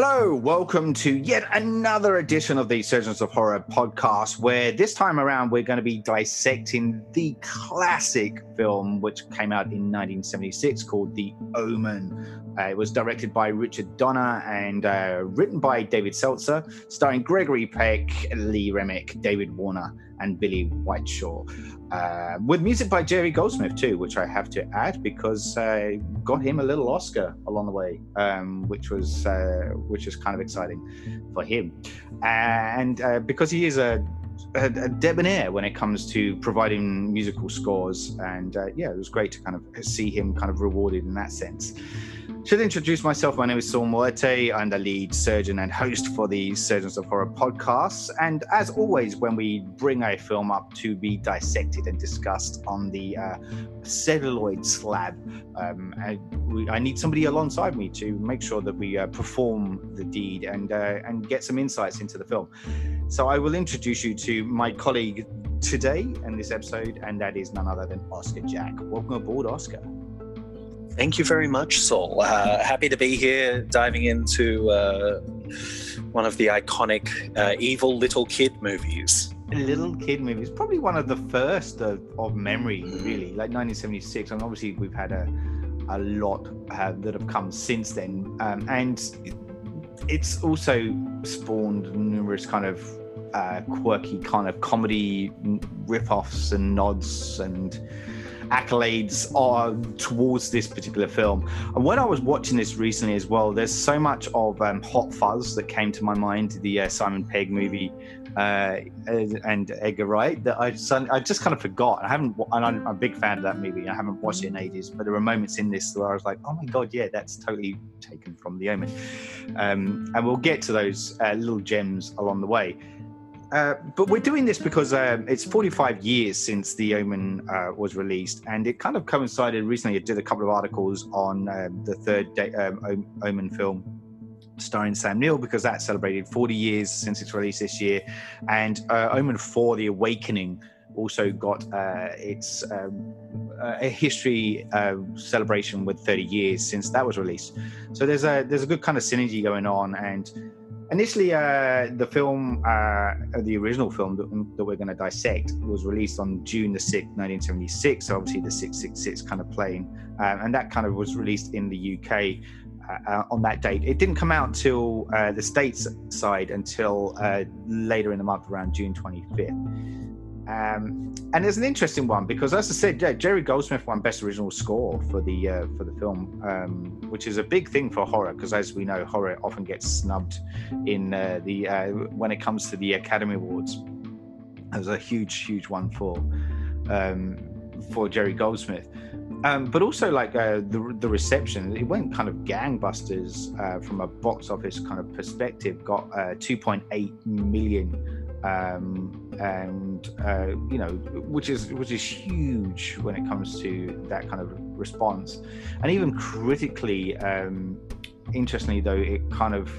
Hello, welcome to yet another edition of the Surgeons of Horror podcast, where this time around we're going to be dissecting the classic film which came out in 1976 called The Omen. Uh, it was directed by Richard Donner and uh, written by David Seltzer, starring Gregory Peck, Lee Remick, David Warner, and Billie Whitelaw. Uh, with music by Jerry Goldsmith too, which I have to add because uh, got him a little Oscar along the way, um, which was uh, which is kind of exciting for him, and uh, because he is a, a, a, debonair when it comes to providing musical scores, and uh, yeah, it was great to kind of see him kind of rewarded in that sense. Should introduce myself. My name is Saul Muerte. I'm the lead surgeon and host for the Surgeons of Horror podcast. And as always, when we bring a film up to be dissected and discussed on the uh, celluloid slab, um, I, we, I, need somebody alongside me to make sure that we uh, perform the deed and uh, and get some insights into the film. So I will introduce you to my colleague today in this episode, and that is none other than Oscar Jack. Welcome aboard, Oscar. Thank you very much, Saul. Uh, happy to be here, diving into uh, one of the iconic uh, evil little kid movies. Little kid movies, probably one of the first of, of memory, really, like 1976. And obviously, we've had a a lot uh, that have come since then, um, and it's also spawned numerous kind of uh, quirky kind of comedy rip-offs and nods and accolades are towards this particular film. And when I was watching this recently as well, there's so much of um, Hot Fuzz that came to my mind, the uh, Simon Pegg movie. Uh, and Edgar Wright that I just, I just kind of forgot. I haven't, and I'm a big fan of that movie. I haven't watched it in ages, but there were moments in this where I was like, "Oh my god, yeah, that's totally taken from The Omen." Um, and we'll get to those uh, little gems along the way. Uh, but we're doing this because um, it's 45 years since The Omen uh, was released, and it kind of coincided recently. I did a couple of articles on uh, the third day, um, Omen film starring Sam Neill because that celebrated 40 years since its release this year, and uh, Omen 4: The Awakening also got uh, its um, a history celebration with 30 years since that was released. So there's a there's a good kind of synergy going on, and Initially, uh, the film, uh, the original film that, that we're going to dissect, was released on June the 6th, 1976. So obviously the 666 kind of plane. Um, and that kind of was released in the UK uh, uh, on that date. It didn't come out till uh, the States side until uh, later in the month, around June 25th. Um, and it's an interesting one because, as I said, yeah, Jerry Goldsmith won Best Original Score for the uh, for the film, um, which is a big thing for horror because, as we know, horror often gets snubbed in uh, the uh, when it comes to the Academy Awards. It was a huge, huge one for um, for Jerry Goldsmith. Um, but also like uh, the the reception, it went kind of gangbusters uh, from a box office kind of perspective. Got uh, 2.8 million um, and uh, you know, which is which is huge when it comes to that kind of response, and even critically. Um, interestingly, though, it kind of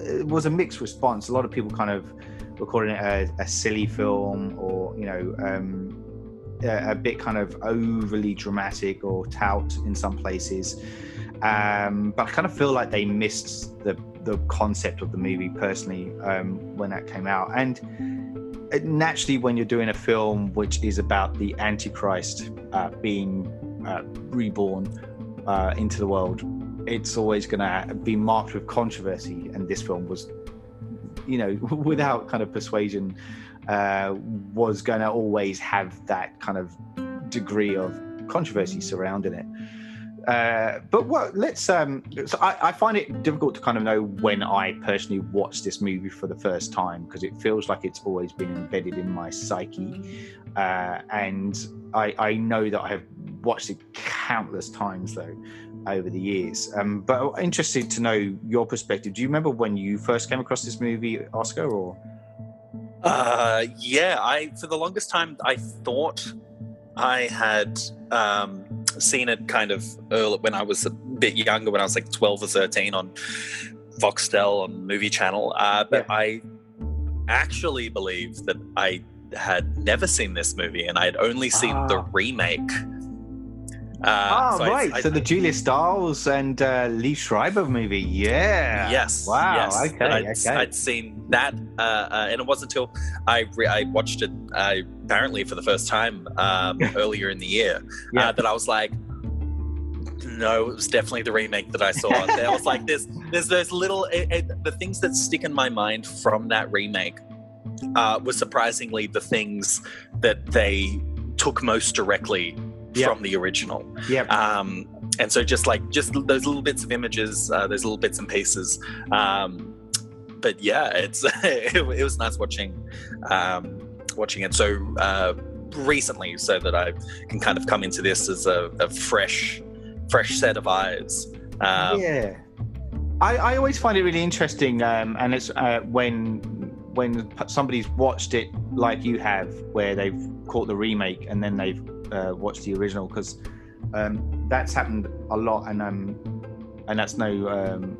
it was a mixed response. A lot of people kind of were calling it a, a silly film, or you know, um, a, a, bit kind of overly dramatic or tout in some places. Um, but I kind of feel like they missed the the concept of the movie personally um, when that came out. And naturally, when you're doing a film which is about the Antichrist uh, being uh, reborn uh, into the world, it's always going to be marked with controversy. And this film was, you know, without kind of persuasion, uh, was going to always have that kind of degree of controversy surrounding it. Uh, but what let's um so I, I, find it difficult to kind of know when I personally watched this movie for the first time because it feels like it's always been embedded in my psyche. Uh, and I, I know that I have watched it countless times though over the years. Um, but interested to know your perspective. Do you remember when you first came across this movie, Oscar, or? Uh, yeah, I for the longest time I thought I had um, seen it kind of early when I was a bit younger, when I was like 12 or 13 on Foxtel on Movie Channel. Uh, but yeah. I actually believe that I had never seen this movie and I had only seen ah. the remake. Uh, ah, so right. I, so the Julia Stiles and uh, Liev Schreiber movie. Yeah. Yes. Wow. Yes. Okay. I'd, okay. I'd seen that, uh, uh, and it wasn't until I re- I watched it apparently for the first time um, earlier in the year yeah. Uh, that I was like, no, it was definitely the remake that I saw. I was like, there's there's those little it, it, the things that stick in my mind from that remake uh, was surprisingly the things that they took most directly yep. from the original. Yeah. Um, and so just like just those little bits of images, uh, those little bits and pieces. Um, but yeah, it's it, it, was nice watching um, watching it so uh, recently, so that I can kind of come into this as a, a fresh fresh set of eyes. Um, yeah. I, I always find it really interesting, um, and it's uh, when when somebody's watched it like you have, where they've caught the remake and then they've uh, watched the original, because um, that's happened a lot, and um, and that's no um,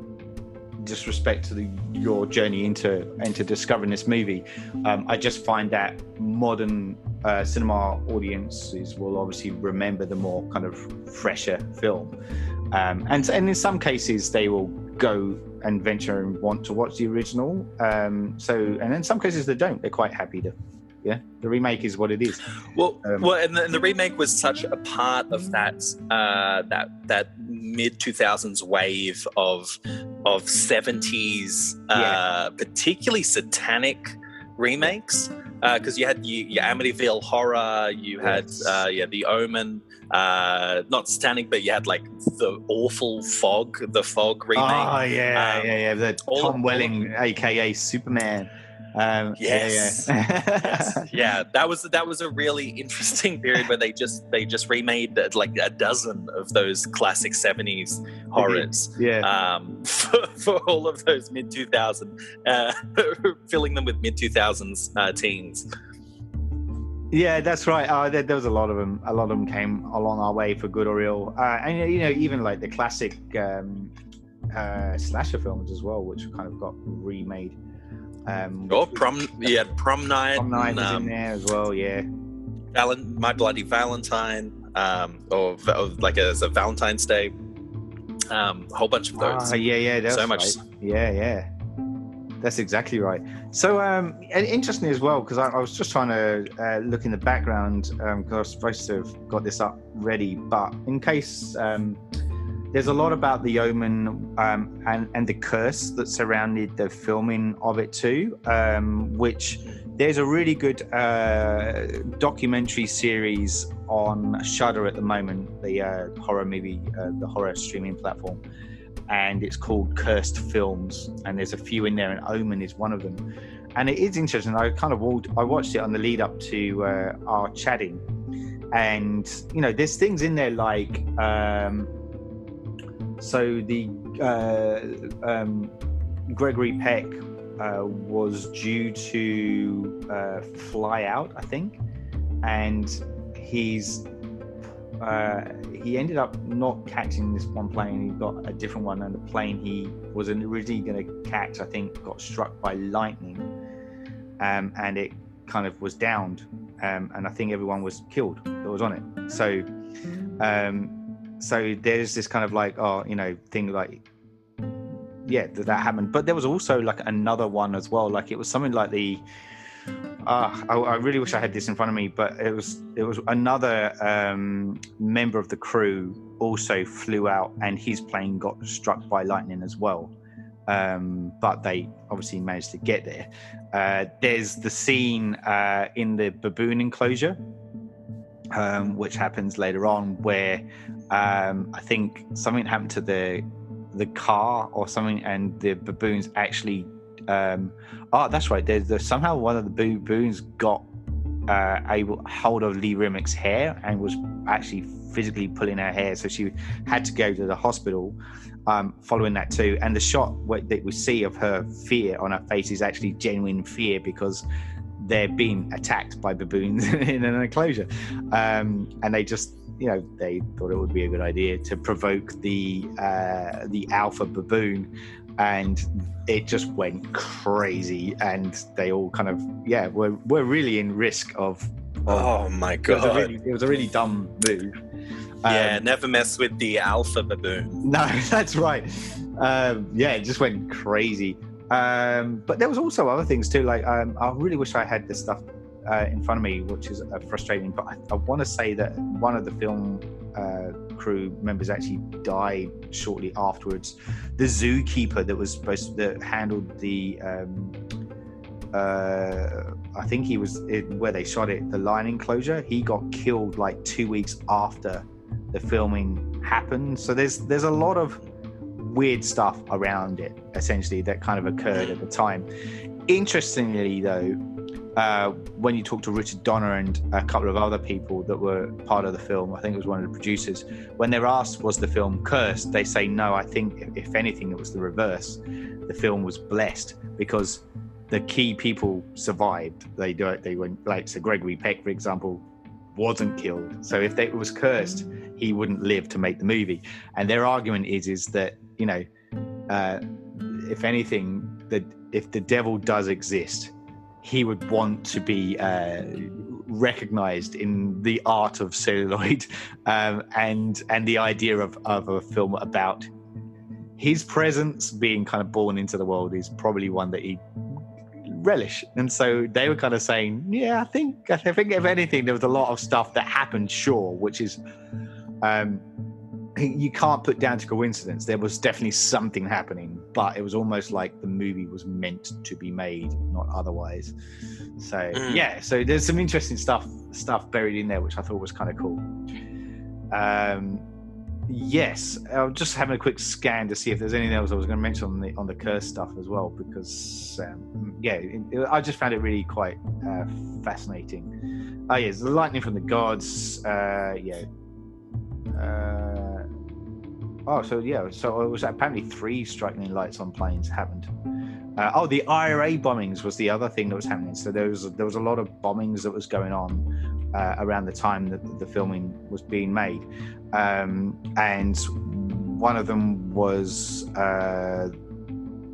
disrespect to the, your journey into into discovering this movie. Um, I just find that modern uh, cinema audiences will obviously remember the more kind of fresher film, um, and and in some cases they will go and venture and want to watch the original. Um, so, and in some cases they don't. They're quite happy to. Yeah, the remake is what it is. Well, um, well, and the, and the, remake was such a part of that uh, that that mid two thousands wave of of seventies, uh, yeah. particularly satanic remakes because uh, you had you, your Amityville Horror, you had yes. uh, yeah the Omen, uh, not standing, but you had like the awful Fog, the Fog remake. Oh yeah, um, yeah, yeah, the Tom Welling, aka Superman. Um, yes. Yeah, yeah. yes. yeah, that was that was a really interesting period where they just they just remade like a dozen of those classic '70s horrors. Yeah, um, for, for all of those mid 2000, uh, filling them with mid 2000s uh, teens. Yeah, that's right. Uh, there, there, was a lot of them. A lot of them came along our way for good or ill, uh, and you know, even like the classic um, uh, slasher films as well, which kind of got remade. Um, oh, prom! Yeah, prom night. Prom night and, um, in there as well. Yeah. Valen- My Bloody Valentine, um, or, or like as a Valentine's Day. Um, a whole bunch of those. Ah, yeah, yeah, so much. Right. Yeah, yeah. That's exactly right. So, um, interestingly as well, because I, I, was just trying to uh, look in the background because um, I was supposed to have got this up ready, but in case um, there's a lot about the omen um, and and the curse that surrounded the filming of it too, um, which there's a really good uh, documentary series on Shudder at the moment, the uh, horror movie, uh, the horror streaming platform, and it's called Cursed Films, and there's a few in there, and Omen is one of them, and it is interesting. I kind of I watched it on the lead up to uh, our chatting, and you know, there's things in there like. Um, so the uh, um, Gregory Peck uh, was due to uh, fly out, I think, and he's uh, he ended up not catching this one plane. He got a different one, and the plane he was originally going to catch, I think, got struck by lightning, um, and it kind of was downed, um, and I think everyone was killed that was on it. So. Um, so there's this kind of like oh you know thing like yeah that, that happened but there was also like another one as well like it was something like the uh, I, I, really wish I had this in front of me, but it was it was another um, member of the crew also flew out, and his plane got struck by lightning as well. Um, but they obviously managed to get there. Uh, there's the scene uh, in the baboon enclosure, um, which happens later on, where um, I think something happened to the the car or something, and the baboons actually. Um, oh, that's right. There's, there's somehow one of the baboons got uh, able hold of Lee Remick's hair and was actually physically pulling her hair, so she had to go to the hospital. Um, following that too, and the shot that we see of her fear on her face is actually genuine fear because they're being attacked by baboons in an enclosure, um, and they just you know they thought it would be a good idea to provoke the uh, the alpha baboon and it just went crazy and they all kind of yeah were, were really in risk of, of oh my god it was, really, it was, a really, dumb move yeah, Um, never mess with the alpha baboon. No, that's right. Um, yeah, it just went crazy. Um, but there was also other things too. Like um, I really wish I had this stuff uh, in front of me, which is uh, frustrating. But I, I want to say that one of the film uh, crew members actually died shortly afterwards. The zookeeper that was supposed to, that handled the. Um, uh, I think he was it, where they shot it, the lion enclosure. He got killed like two weeks after the filming happened. So there's there's a lot of weird stuff around it, essentially, that kind of occurred at the time. Interestingly, though, uh, when you talk to Richard Donner and a couple of other people that were part of the film, I think it was one of the producers, when they're asked, was the film cursed? They say, no, I think, if anything, it was the reverse. The film was blessed because the key people survived. They do it, they went, like, so Gregory Peck, for example, wasn't killed. So if they, it was cursed, he wouldn't live to make the movie. And their argument is, is that, you know, uh, if anything, that if the devil does exist, he would want to be uh, recognized in the art of celluloid um, and and the idea of, of a film about his presence being kind of born into the world is probably one that he relish. And so they were kind of saying yeah i think i think if anything there was a lot of stuff that happened sure which is um you can't put down to coincidence. There was definitely something happening but it was almost like the movie was meant to be made not otherwise. So Mm. yeah so there's some interesting stuff stuff buried in there which i thought was kind of cool. Um yes i'm just having a quick scan to see if there's anything else i was going to mention on the on the curse stuff as well because um, yeah it, it- i just found it really quite uh, fascinating. Oh yes the lightning from the gods uh yeah. Uh, oh, so yeah, so it was apparently three striking lights on planes happened. Uh, oh, the IRA bombings was the other thing that was happening. So there was there was a lot of bombings that was going on uh, around the time that the filming was being made, um, and one of them was. Uh,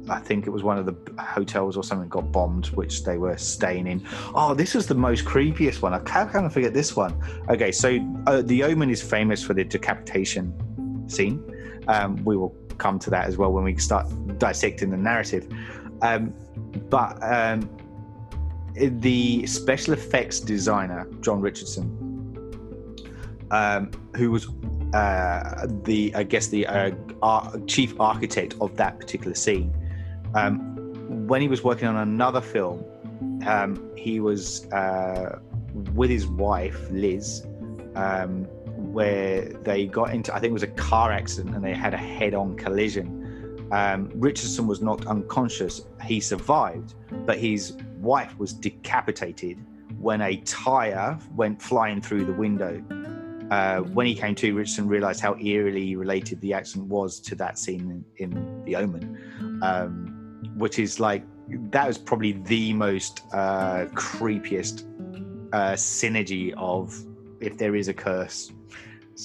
I think it was one of the hotels or something got bombed, which they were staying in. Oh, this was the most creepiest one. I forget this one? Okay, so uh, the Omen is famous for the decapitation scene. Um, we will come to that as well when we start dissecting the narrative. Um, but um, the special effects designer John Richardson, um, who was uh, the I guess the uh, ar- chief architect of that particular scene, um, when he was working on another film, um, he was uh, with his wife Liz, where they got into I think it was a car accident and they had a head-on collision. Um, Richardson was knocked unconscious. He survived, but his wife was decapitated when a tire went flying through the window. Uh, when he came to, Richardson realized how eerily related the accident was to that scene in, in The Omen, um, which is like that was probably the most uh, creepiest uh, synergy of if there is a curse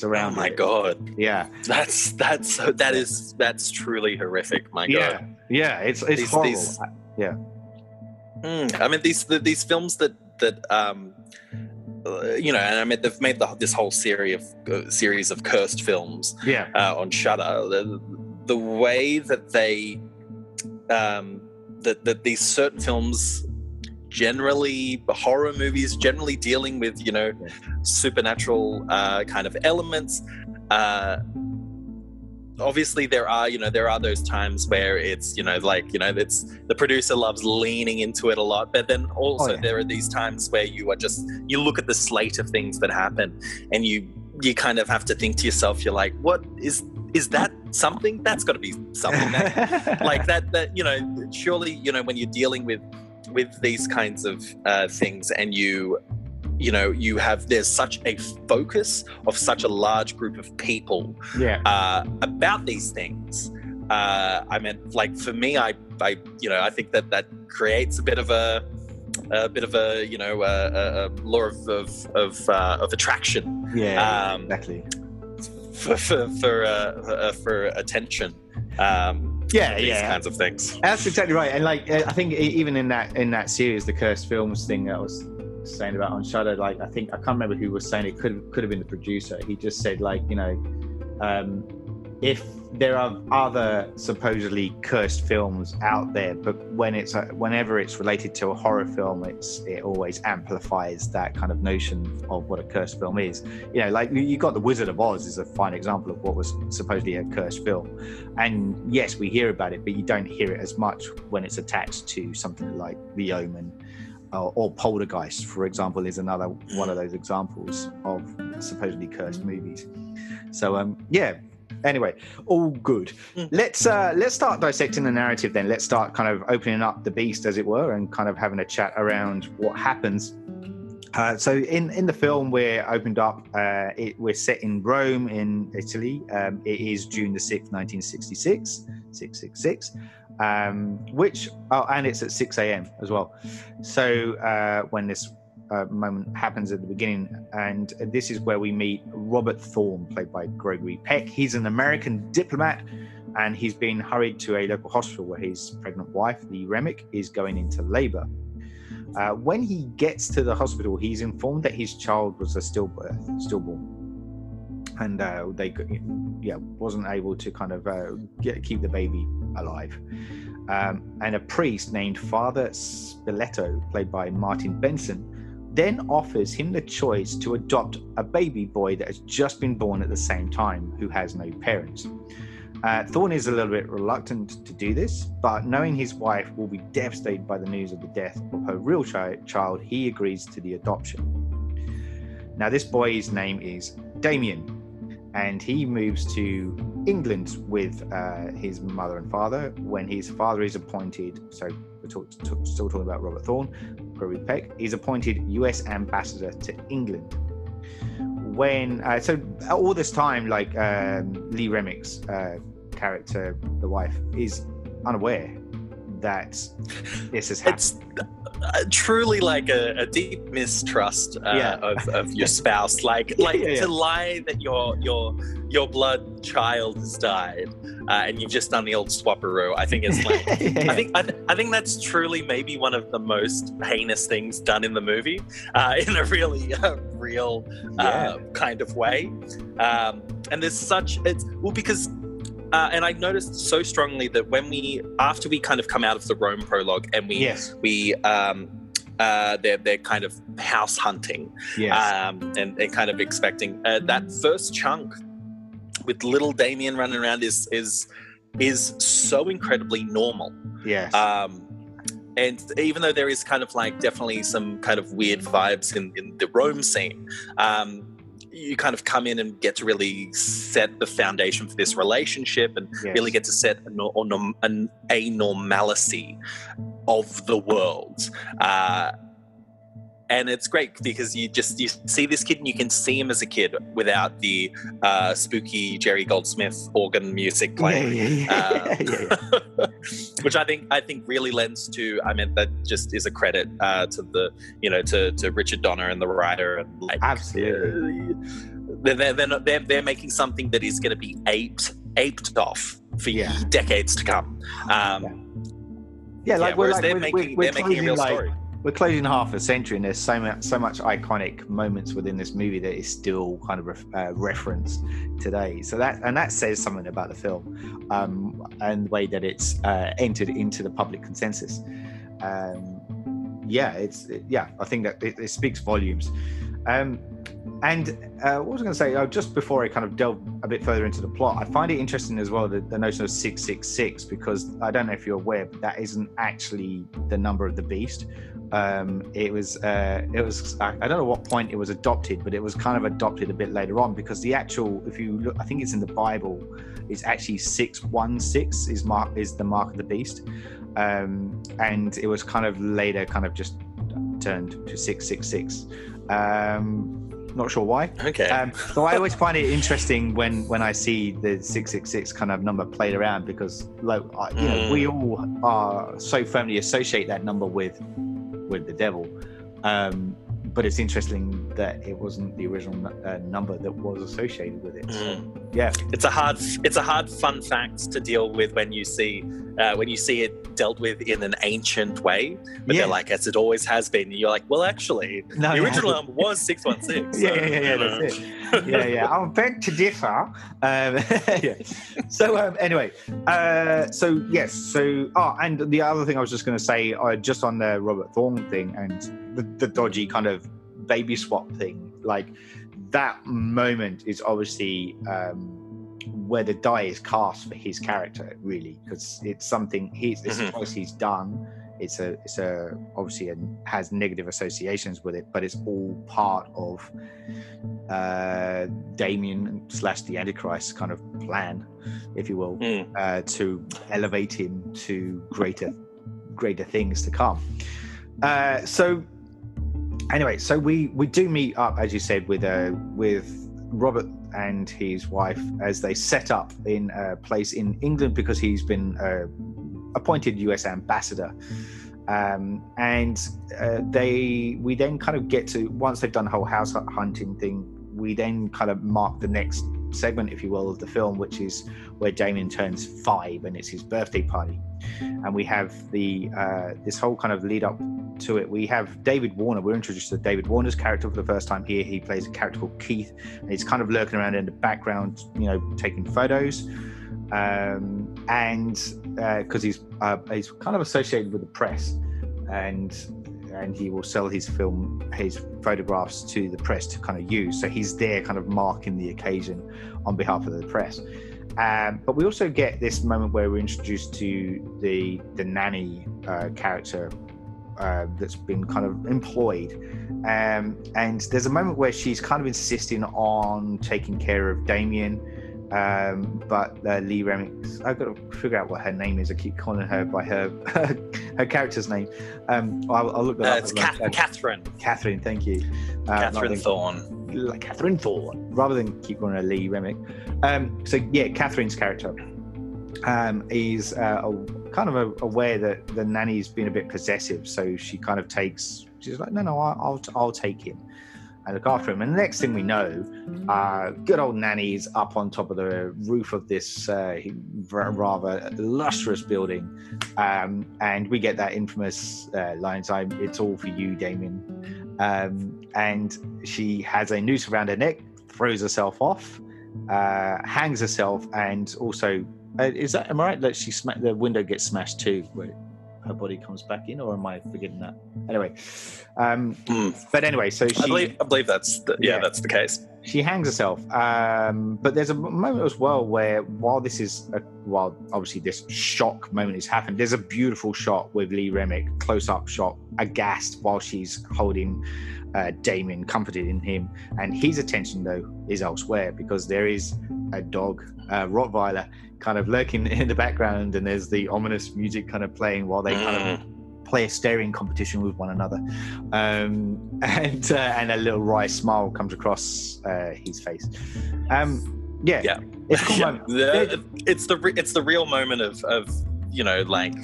Oh my it. god, Yeah, that's that's so that is that's truly horrific. My yeah, god. yeah. yeah, It's it's These- horrible. these- yeah, Mm, I mean these the, these films that that um uh, you know, and I mean they've made the, this whole series of uh, series of cursed films yeah, uh, on Shudder. The, the way that they um, that that these certain films generally horror movies generally dealing with you know supernatural uh, kind of elements. Uh, obviously there are you know there are those times where it's you know like you know it's the producer loves leaning into it a lot but then also Oh, yeah. there are these times where you are just you look at the slate of things that happen and you you kind of have to think to yourself you're like what is is that something? That's got to be something that, like that that you know surely you know when you're dealing with with these kinds of uh, things and you you know you have there's such a focus of such a large group of people yeah, uh, about these things. Uh, I mean, like for me, I, I, you know, I think that that creates a bit of a, a bit of a, you know, a, a, law of of of, uh, of attraction yeah, um, exactly. for for for, uh, uh, for attention. Um, Yeah, yeah. these yeah. kinds of things. That's exactly right. And like, I think even in that in that series, the cursed films thing that I was saying about on Shudder, like I think I can't remember who was saying it could could have been the producer. He just said like you know, um, if there are other supposedly cursed films out there, but when it's uh, whenever it's related to a horror film, it's it always amplifies that kind of notion of what a cursed film is. You know, like you got the Wizard of Oz is a fine example of what was supposedly a cursed film, and yes, we hear about it, but you don't hear it as much when it's attached to something like The Omen. Or, or Poltergeist, for example, is another one of those examples of supposedly cursed movies. So, um, yeah, anyway all good. Mm. let's uh let's start dissecting the narrative then. Let's start kind of opening up the beast as it were and kind of having a chat around what happens. Uh, so in in the film we're opened up uh it, we're set in rome in italy. Um it is june the 6th 1966 666 um which oh and it's at 6 a.m as well. So uh when this uh, moment happens at the beginning, and this is where we meet Robert Thorne, played by Gregory Peck. He's an American diplomat, and he's been hurried to a local hospital where his pregnant wife, Lee Remick, is going into labor. Uh, when he gets to the hospital, he's informed that his child was a stillbirth, stillborn, and uh, they, yeah, wasn't able to kind of uh, get, keep the baby alive. Um, and a priest named Father Spiletto, played by Martin Benson, then offers him the choice to adopt a baby boy that has just been born at the same time who has no parents. Uh, Thorne is a little bit reluctant to do this, but knowing his wife will be devastated by the news of the death of her real chi- child, he agrees to the adoption. Now, this boy's name is Damien, and he moves to England with uh, his mother and father when his father is appointed. So, we're talk, talk, still talking about Robert Thorne. Gregory Peck is appointed U.S. ambassador to England. When uh, so all this time, like um, Lee Remick's uh, character, the wife, is unaware that this has happened. It's uh, truly like a, a deep mistrust uh, Yeah. of, of your spouse. Like like Yeah, yeah. to lie that your your your blood child has died uh, and you've just done the old swapperoo. I think it's like. I think I, th- I think that's truly maybe one of the most heinous things done in the movie, uh, in a really uh, real uh, kind of way. Um, and there's such it's well because. Uh, and I noticed so strongly that when we, after we kind of come out of the Rome prologue, and we yes, we um, uh, they're they're kind of house hunting, yes, um, and kind of expecting uh, that first chunk with little Damien running around is is is so incredibly normal. yes, Um, and even though there is kind of like definitely some kind of weird vibes in, in the Rome scene, um, you kind of come in and get to really set the foundation for this relationship and yes. really get to set a, nor- or norm- an, a normalcy of the world. Uh, and it's great because you just you see this kid and you can see him as a kid without the uh, spooky Jerry Goldsmith organ music playing yeah, yeah, yeah, yeah. which I think I think really lends to. I mean, that just is a credit uh, to the you know to, to Richard Donner and the writer and like Absolutely. uh, they're, they're, they're, they're, they're making something that is going to be aped aped off for Yeah. decades to come. Um, Yeah, like we're whereas like they're we're, making we're, they're we're making a real like, story. We're closing half a century, and there's so much so much iconic moments within this movie that is still kind of ref, uh, referenced today. So that and that says something about the film um, and the way that it's uh, entered into the public consensus. Um, yeah, it's yeah. I think that it, it speaks volumes. Um, and uh, what was I going to say? Oh, just before I kind of delve a bit further into the plot, I find it interesting as well the, the notion of six six six because I don't know if you're aware, but that isn't actually the number of the beast. Um, it was uh, it was I, I don't know what point it was adopted, but it was kind of adopted a bit later on because the actual, if you look, I think it's in the Bible, it's actually six one six is mark is the mark of the beast, um, and it was kind of later kind of just turned to six six six. Um, not sure why. Okay. Um, so I always find it interesting when when I see the six six six kind of number played around because like I- you know we all are so firmly associate that number with with the devil. Um, but it's interesting that it wasn't the original uh, number that was associated with it. So, Mm. yeah, It's a hard it's a hard fun fact to deal with when you see uh, when you see it dealt with in an ancient way. But Yeah. they're like, as it always has been. You're like, well, actually, no, the original number was six one six. Yeah, yeah, yeah, yeah, that's it. yeah, yeah. I'll beg to differ. Um, yeah. So um, anyway, uh, so yes, so oh, and the other thing I was just going to say, uh, just on the Robert Thorne thing and the, the dodgy kind of baby swap thing, like that moment is obviously um, where the die is cast for his character, really, because it's something he's it's a Mhm. choice he's done. It's a it's a obviously a, has negative associations with it, but it's all part of uh, Damien slash the Antichrist kind of plan, if you will, Mm. uh, to elevate him to greater greater things to come. Uh, so anyway, so we we do meet up, as you said, with uh, with Robert and his wife as they set up in a place in England because he's been uh, appointed U.S. ambassador. Um, and uh, they we then kind of get to once they've done the whole house hunting thing we then kind of mark the next segment if you will of the film which is where damien turns five and it's his birthday party. And we have the uh, this whole kind of lead up to it. We have david warner. We're introduced to david warner's character for the first time here. He plays a character called keith. And he's kind of lurking around in the background you know taking photos. Um, and because he's uh, he's kind of associated with the press, and and he will sell his film his photographs to the press to kind of use. So he's there, kind of marking the occasion on behalf of the press. Um, but we also get this moment where we're introduced to the the nanny uh, character uh, that's been kind of employed. Um, and there's a moment where she's kind of insisting on taking care of Damien. Um, but uh, Lee Remick, I've got to figure out what her name is. I keep calling her by her her character's name. Um, I'll, I'll look that Uh, up. it's. Kath- Catherine. Catherine, thank you. Uh, Catherine Thorne. like Catherine Thorne, rather than keep calling her Lee Remick. Um, so yeah, Catherine's character um, is uh, a, kind of a, aware that the nanny's been a bit possessive, so she kind of takes. She's like, no, no, I'll, I'll, I'll take him and look after him. And the next thing we know, uh, good old nanny's up on top of the roof of this uh, rather lustrous building, um, and we get that infamous uh, line: "I'm it's all for you, Damien." Um, and she has a noose around her neck, throws herself off, uh, hangs herself, and also uh, is that am I right that she sma- the window gets smashed too, where her body comes back in, or am I forgetting that? Anyway, um, Mm. but anyway, so she I believe I believe that's the, yeah, Yeah. that's the case. she hangs herself. Um, but there's a moment as well where, while this is, a, while obviously this shock moment has happened, there's a beautiful shot with Lee Remick, close up shot, aghast while she's holding uh, Damien, comforted in him. And his attention, though, is elsewhere because there is a dog, uh, Rottweiler, kind of lurking in the background, and there's the ominous music kind of playing while they kind of Mm. play a staring competition with one another, um, and uh, and a little wry smile comes across uh, his face. Um, yeah, Yeah. it's cool Yeah, the- it's the re- it's the real moment of of you know like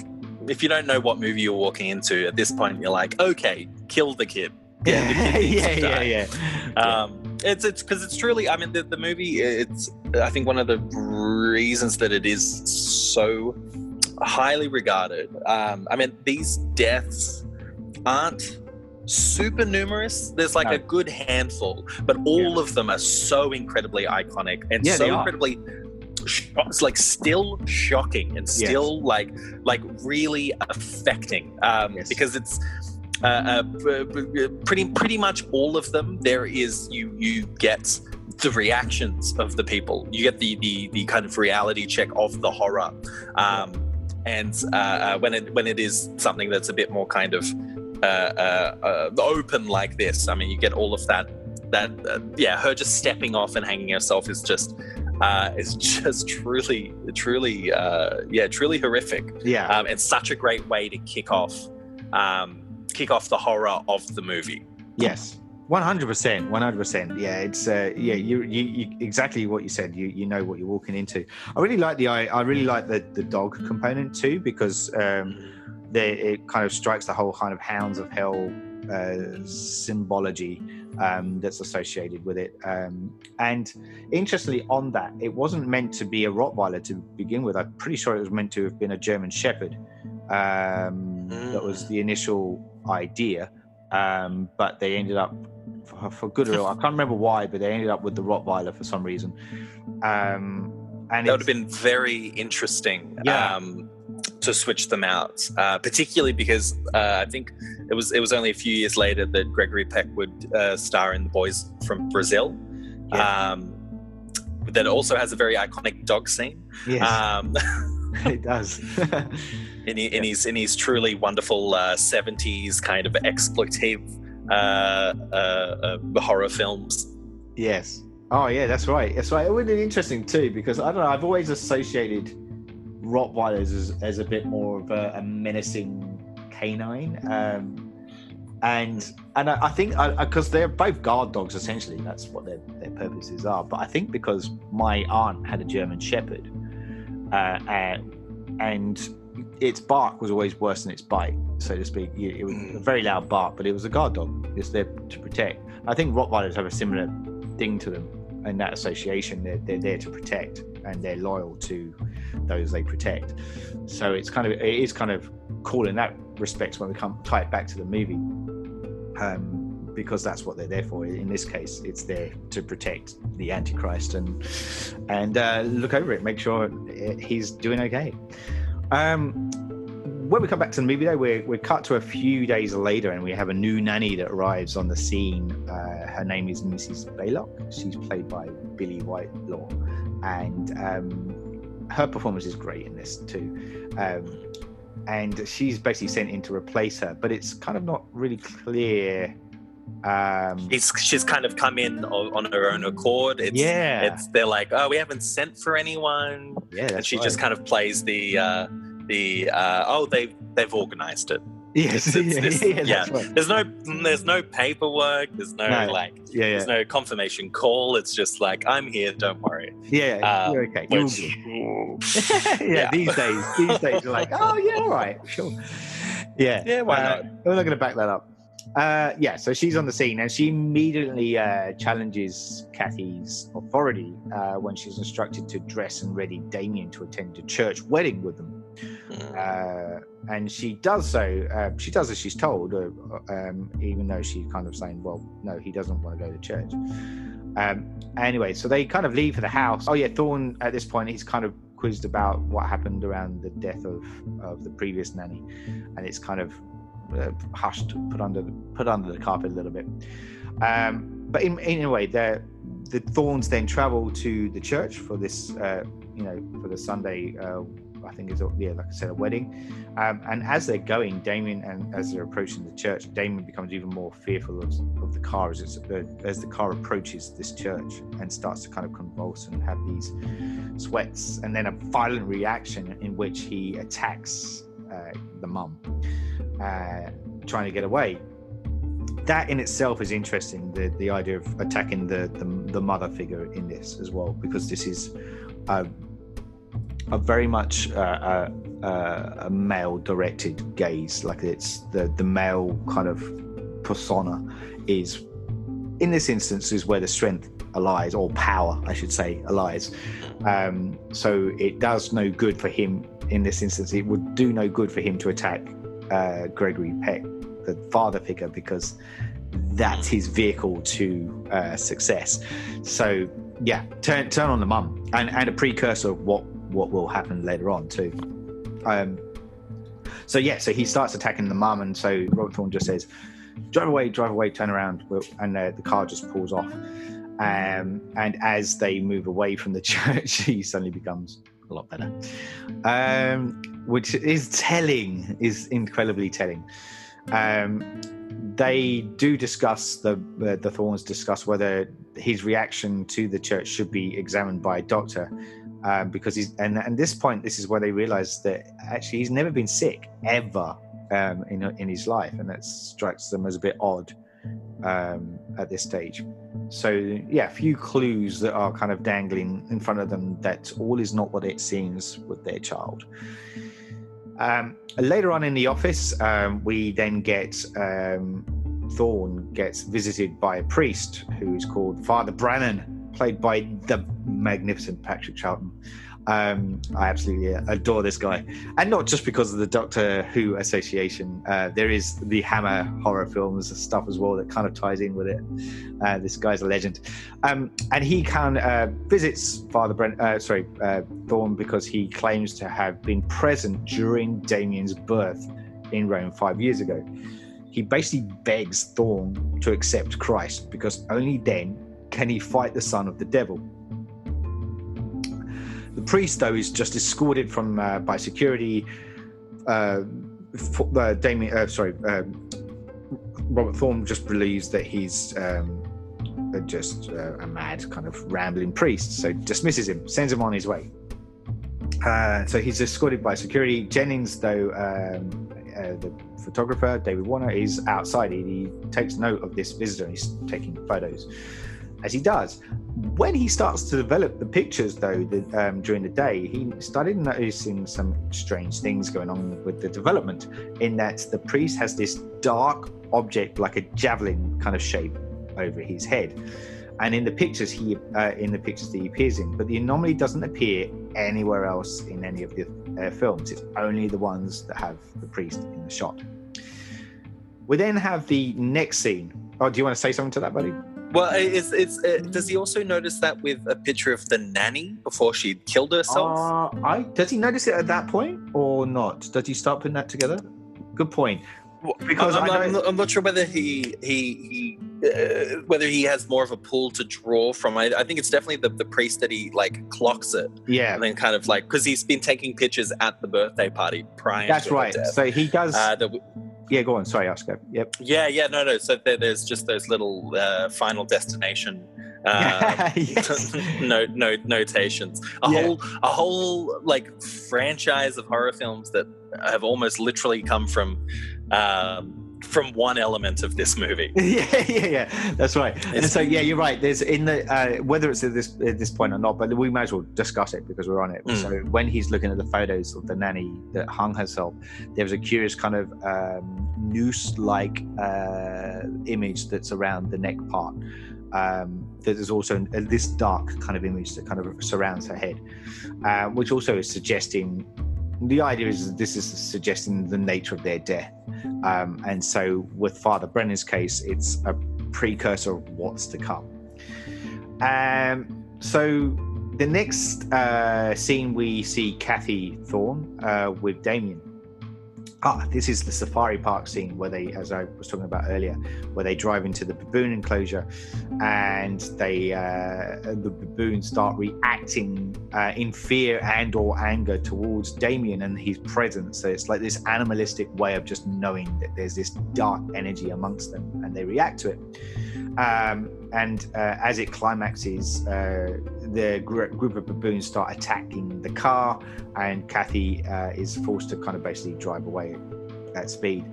if you don't know what movie you're walking into at this point you're like okay kill the kid Yeah, the kid needs yeah, yeah, die. yeah. um it's it's because it's truly i mean the, the movie it's i think one of the reasons that it is so highly regarded um i mean these deaths aren't super numerous there's like No. a good handful but all of them are so incredibly iconic and Yeah, so incredibly it's like still shocking and Yes. still like like really affecting um Yes. because it's uh, uh, pretty pretty much all of them there is you you get the reactions of the people. You get the the, the kind of reality check of the horror. Um, and uh, uh, when it when it is something that's a bit more kind of uh, uh, uh, open like this i mean you get all of that that uh, yeah her just stepping off and hanging herself is just uh, is just truly truly uh, yeah truly horrific. Yeah. um, and such a great way to kick off um, kick off the horror of the movie. Yes, one hundred percent, one hundred percent. Yeah, it's uh, yeah, you, you you exactly what you said. You you know what you're walking into. I really like the I, I really like the the dog component too because um, the, it kind of strikes the whole kind of hounds of hell uh, symbology um, that's associated with it. Um, and interestingly, on that, it wasn't meant to be a Rottweiler to begin with. I'm pretty sure it was meant to have been a German Shepherd. Um, That was the initial idea, um, but they ended up, for, for good or ill, I can't remember why, but they ended up with the Rottweiler for some reason. Um, and that would have been very interesting Yeah. um, to switch them out, uh, particularly because uh, I think it was it was only a few years later that Gregory Peck would uh, star in The Boys from Brazil. Yeah. Um, that also has a very iconic dog scene. yes, Um, it does. in, in his in his truly wonderful uh, 70s kind of exploitative uh, uh, uh, horror films. Yes. Oh yeah, that's right. That's right. It would be interesting too because I don't know. I've always associated Rottweilers as, as a bit more of a, a menacing canine, um, and and I, I think because they're both guard dogs essentially. That's what their their purposes are. But I think because my aunt had a German Shepherd, uh, and, and its bark was always worse than its bite, so to speak. It was a very loud bark, but it was a guard dog. It's there to protect. I think Rottweilers have a similar thing to them in that association. They're, they're there to protect and they're loyal to those they protect. So it's kind of it is kind of cool in that respect when we come tie it back to the movie, um, because that's what they're there for. In this case, it's there to protect the Antichrist and and uh, look over it, make sure he's doing okay. Um, when we come back to the movie, though, we're, we're cut to a few days later, and we have a new nanny that arrives on the scene. Uh, her name is Mrs. Baylock. She's played by Billie Whitelaw, and um, her performance is great in this too. Um, and she's basically sent in to replace her, but it's kind of not really clear. Um, She's, she's kind of come in on, on her own accord. It's, yeah, it's they're like, oh, we haven't sent for anyone, yeah, and she right. just kind of plays the uh, the uh, oh they've they've organized it. yes, it's- it's- yeah, yeah. that's right. There's no there's no paperwork. There's no, No. like yeah, yeah, there's no confirmation call. It's just like I'm here. Don't worry. yeah. Um, you're okay. Which, yeah, Yeah. these days, these days, you're like, oh yeah, all right, sure. Yeah, yeah, why Uh, not? We're not going to back that up. Uh, yeah, so she's on the scene and she immediately uh, challenges Kathy's authority uh, when she's instructed to dress and ready Damien to attend a church wedding with them. Mm. Uh, and she does so. Uh, she does as she's told, uh, um, even though she's kind of saying, "Well, no, he doesn't want to go to church." Um, anyway, so they kind of leave for the house. Oh yeah, Thorn at this point he's kind of quizzed about what happened around the death of of the previous nanny, and it's kind of uh, hushed, put under put under the carpet a little bit. Um, but in, in a way, the the Thorns then travel to the church for this, uh, you know, for the Sunday. Uh, I think it's yeah, like I said, a wedding. Um, and as they're going, Damien and as they're approaching the church, Damien becomes even more fearful of, of the car as it's, uh, as the car approaches this church and starts to kind of convulse and have these sweats, and then a violent reaction in which he attacks uh, the mum, uh, trying to get away. That in itself is interesting. The the idea of attacking the the, the mother figure in this as well, because this is a, a very much uh, a, a, a male directed gaze. Like it's the the male kind of persona is in this instance is where the strength lies, or power, I should say, lies. Um, so it does no good for him in this instance. It would do no good for him to attack uh, Gregory Peck, the father figure, because that's his vehicle to uh, success. So yeah, turn turn on the mum, and and a precursor of what what will happen later on too. Um, so yeah, so he starts attacking the mum, and so Robert Thorne just says, "Drive away, drive away, turn around," and uh, the car just pulls off. Um, and as they move away from the church, he suddenly becomes a lot better, um, which is telling, is incredibly telling. Um, they do discuss the uh, the Thorns discuss whether his reaction to the church should be examined by a doctor, um, because he's and at this point, this is where they realize that actually he's never been sick ever um, in in his life, and that strikes them as a bit odd um, at this stage. So yeah, a few clues that are kind of dangling in front of them that all is not what it seems with their child. Um, later on in the office, um, we then get um, Thorn gets visited by a priest who is called Father Brennan, played by the magnificent Patrick Troughton. Um, I absolutely adore this guy, and not just because of the Doctor Who association. Uh, there is the Hammer horror films stuff as well that kind of ties in with it. Uh, this guy's a legend, um, and he can uh, visits Father Brent, uh, sorry uh, Thorn because he claims to have been present during Damien's birth in Rome five years ago. He basically begs Thorn to accept Christ because only then can he fight the son of the devil. The priest, though, is just escorted from uh, by security. Uh, for, uh, Damien, uh, sorry, um, Robert Thorn just believes that he's um, just uh, a mad kind of rambling priest, so dismisses him, sends him on his way. Uh, so he's escorted by security. Jennings, though, um, uh, the photographer, David Warner, is outside. He, he takes note of this visitor he's taking photos as he does. When he starts to develop the pictures, though, um, during the day, he started noticing some strange things going on with the development. In that the priest has this dark object, like a javelin kind of shape, over his head, and in the pictures he, uh, in the pictures that he appears in, but the anomaly doesn't appear anywhere else in any of the uh, films. It's only the ones that have the priest in the shot. We then have the next scene. Oh, do you want to say something to that, buddy? Well, it's, it's, uh, does he also notice that with a picture of the nanny before she killed herself? Uh, I does he notice it at that point or not? Does he start putting that together? Good point. Because I'm, I'm, not, I'm not sure whether he he, he uh, whether he has more of a pool to draw from. I, I think it's definitely the, the priest that he like clocks it. Yeah, and then kind of like because he's been taking pictures at the birthday party prior. That's right. So he does. Uh, the, yeah, go on. Sorry, Oscar. Yep. Yeah, yeah, no, no. So there, there's just those little uh, final destination uh, no, no, notations. A yeah. whole, a whole like franchise of horror films that have almost literally come from. Um, from one element of this movie. yeah, yeah, yeah. That's right. It's, and so, yeah, you're right. There's in the uh, whether it's at this at this point or not, but we might as well discuss it because we're on it. Mm. So when he's looking at the photos of the nanny that hung herself, there was a curious kind of um, noose-like uh, image that's around the neck part um, there's also this dark kind of image that kind of surrounds her head, uh, which also is suggesting the idea is this is suggesting the nature of their death. Um, and so with Father Brennan's case, it's a precursor of what's to come. Um, so the next uh, scene, we see Kathy Thorn uh, with Damien ah, this is the safari park scene where they, as I was talking about earlier, where they drive into the baboon enclosure, and they uh, the baboons start reacting uh, in fear and or anger towards Damien and his presence. So it's like this animalistic way of just knowing that there's this dark energy amongst them, and they react to it. Um, and uh, as it climaxes, uh, the gr- group of baboons start attacking the car, and Kathy uh, is forced to kind of basically drive away at speed.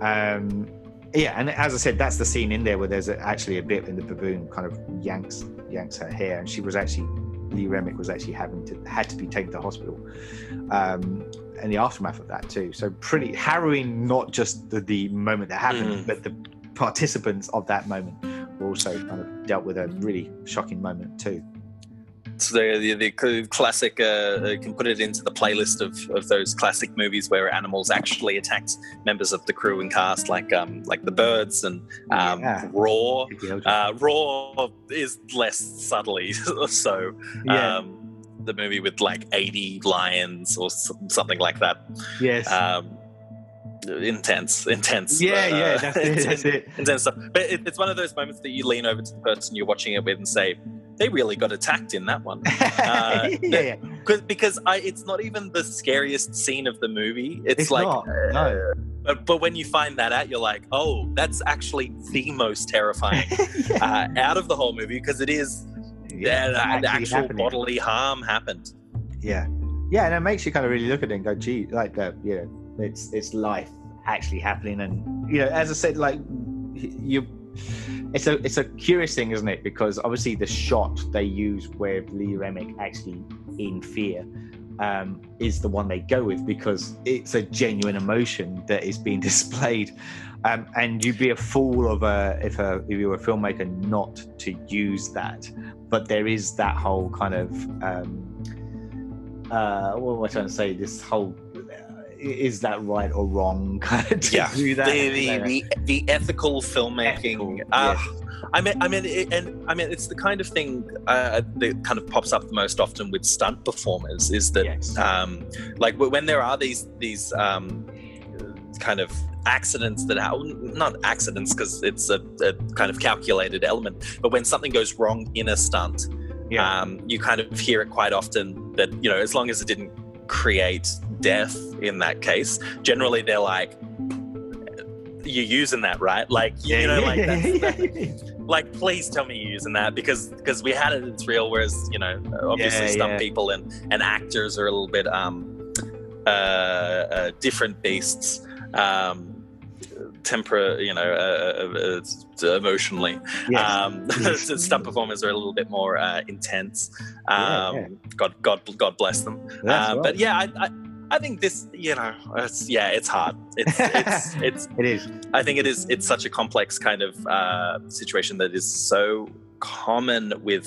Um, yeah, and as I said, that's the scene in there where there's a, actually a bit in the baboon kind of yanks yanks her hair, and she was actually Lee Remick was actually having to had to be taken to hospital. Um, and the aftermath of that too. So pretty harrowing, not just the, the moment that happened, mm. but the participants of that moment were also kind of dealt with a really shocking moment too. So the, the, the classic uh, can put it into the playlist of, of those classic movies where animals actually attacked members of the crew and cast, like um, like the birds and um, yeah. Raw. Uh, Raw is less subtly so. Yeah. Um, the movie with like 80 lions or something like that. Yes. Um, intense, intense. Yeah, uh, yeah, that's it, intense, that's it. Intense stuff. But it, it's one of those moments that you lean over to the person you're watching it with and say, "They really got attacked in that one." Uh, yeah, because because I, it's not even the scariest scene of the movie. It's, it's like, not, uh, no. But, but when you find that out, you're like, oh, that's actually the most terrifying yeah. uh, out of the whole movie because it is yeah, uh, actual happening. bodily harm happened. Yeah, yeah, and it makes you kind of really look at it and go, gee, like that, you know it's it's life actually happening, and you know, as I said, like you, it's a it's a curious thing, isn't it? Because obviously the shot they use with Lee Remick actually in fear um, is the one they go with because it's a genuine emotion that is being displayed. Um, and you'd be a fool of a if a if you were a filmmaker not to use that. But there is that whole kind of um, uh, what am I trying to say? This whole is that right or wrong kind of to Yeah. do that. the, the, the, the ethical filmmaking. Ethical, uh, yes. I mean, I mean, it, and I mean, it's the kind of thing uh, that kind of pops up the most often with stunt performers. Is that Yes. um, like when there are these these um, kind of accidents that happen, not accidents because it's a, a kind of calculated element, but when something goes wrong in a stunt, Yeah. um, you kind of hear it quite often that you know as long as it didn't create death in that case, generally they're like. You're using that, right? Like, you know, like that's, like please tell me you're using that because because we had it it's real whereas you know obviously Yeah, some yeah. people and and actors are a little bit um uh, uh different beasts um temper you know uh, uh, uh, emotionally Yes. um Yes. stunt performers are a little bit more uh, intense um yeah. god god god bless them uh, right. but yeah I, I I think this, you know, it's, yeah, it's hard. It's, it's, it's, it is. I think it is. It's such a complex kind of uh, situation that is so common with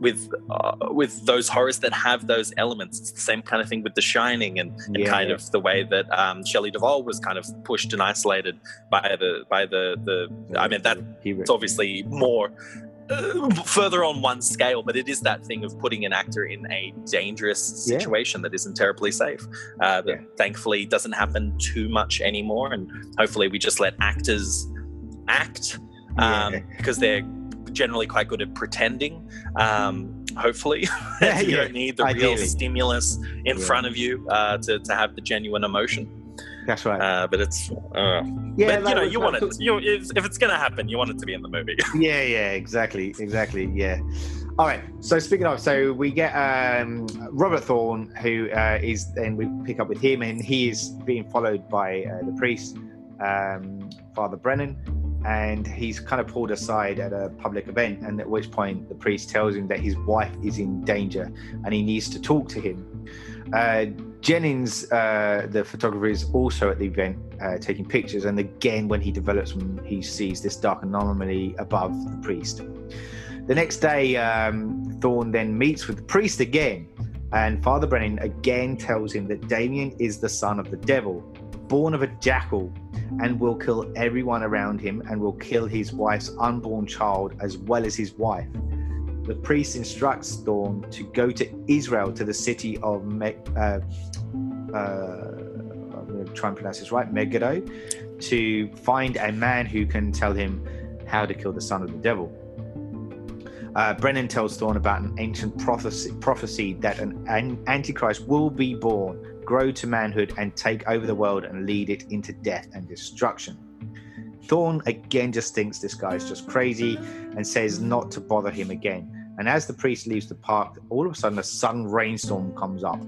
with uh, with those horrors that have those elements. It's the same kind of thing with The Shining and, and Yeah. kind of the way that um, Shelley Duvall was kind of pushed and isolated by the by the the. I mean that it's obviously more. Uh, further on one scale, but it is that thing of putting an actor in a dangerous Yeah. situation that isn't terribly safe. Uh, that Yeah. thankfully doesn't happen too much anymore, and hopefully we just let actors act um, Yeah. because they're generally quite good at pretending. Um, hopefully, you yeah. don't need the real stimulus in Yeah. front of you uh, to, to have the genuine emotion. That's right. Uh, but it's, uh, yeah, but you know, you want it. You, if, it's gonna happen, you want it to be in the movie. Yeah, yeah, exactly, exactly. Yeah. All right. So speaking of, so we get um, Robert Thorn, who uh, is, and we pick up with him, and he is being followed by uh, the priest, um, Father Brennan, and he's kind of pulled aside at a public event, and at which point the priest tells him that his wife is in danger, and he needs to talk to him. Uh, Jennings, uh, the photographer, is also at the event uh, taking pictures, and again, when he develops them, he sees this dark anomaly above the priest. The next day, um, Thorn then meets with the priest again, and Father Brennan again tells him that Damien is the son of the devil, born of a jackal, and will kill everyone around him and will kill his wife's unborn child as well as his wife. The priest instructs Thorn to go to Israel to the city of Me- uh, uh, I'm going to try and pronounce this right, Megiddo, to find a man who can tell him how to kill the son of the devil. Uh, Brennan tells Thorn about an ancient prophecy, prophecy that an, an antichrist will be born, grow to manhood, and take over the world and lead it into death and destruction. Thorn again just thinks this guy's just crazy and says not to bother him again. And as the priest leaves the park, all of a sudden a sudden rainstorm comes up.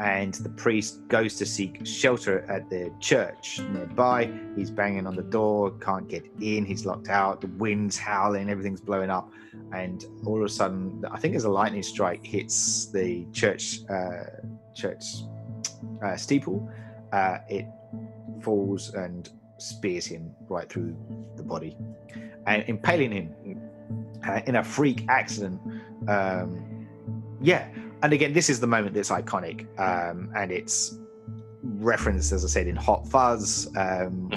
And the priest goes to seek shelter at the church nearby. He's banging on the door, can't get in, he's locked out, the wind's howling, everything's blowing up. And all of a sudden, I think as a lightning strike hits the church uh, church uh, steeple, uh, it falls and spears him right through the body and impaling him uh, in a freak accident. Um, yeah, and again, this is the moment that's iconic, um, and it's referenced, as I said, in Hot Fuzz. Um,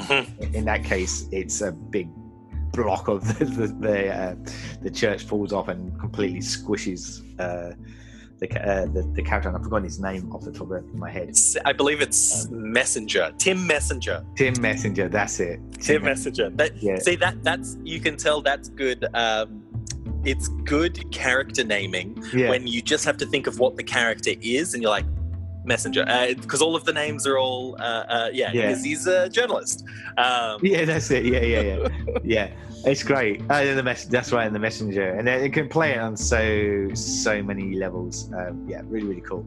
in that case, it's a big block of the the the, uh, the church falls off and completely squishes uh, the, uh, the the character. And I've forgotten his name off the top of my head. I believe it's Messenger, Tim Messenger, Tim Messenger. That's it. Tim Messenger. That, Yeah. See that that's you can tell that's good. Um, it's good character naming Yeah. when you just have to think of what the character is, and you're like Messenger, because all of the names are all uh, uh, yeah, Yeah. because he's a journalist. Um, Yeah, that's it. Yeah, yeah, yeah, yeah. It's great. Uh, the mess- that's right, in the messenger, and it can play it on so so many levels. Um, yeah, really, really cool.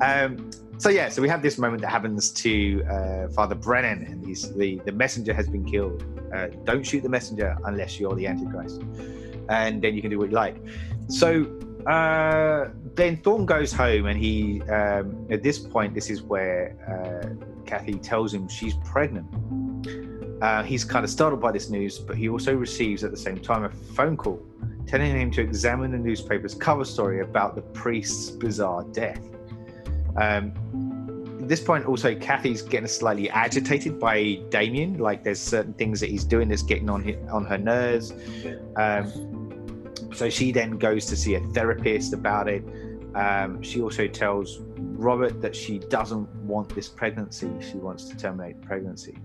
Um, so yeah, so we have this moment that happens to uh, Father Brennan, and he's the the messenger has been killed. Uh, don't shoot the messenger unless you're the Antichrist, and then you can do what you like. So uh, then Thorn goes home, and he um, at this point, this is where uh, Kathy tells him she's pregnant. Uh, he's kind of startled by this news, but he also receives at the same time a phone call telling him to examine the newspaper's cover story about the priest's bizarre death. Um, at this point, also, Kathy's getting slightly agitated by Damien. Like, there's certain things that he's doing that's getting on on her nerves. Um, so she then goes to see a therapist about it. Um, she also tells Robert that she doesn't want this pregnancy. She wants to terminate the pregnancy.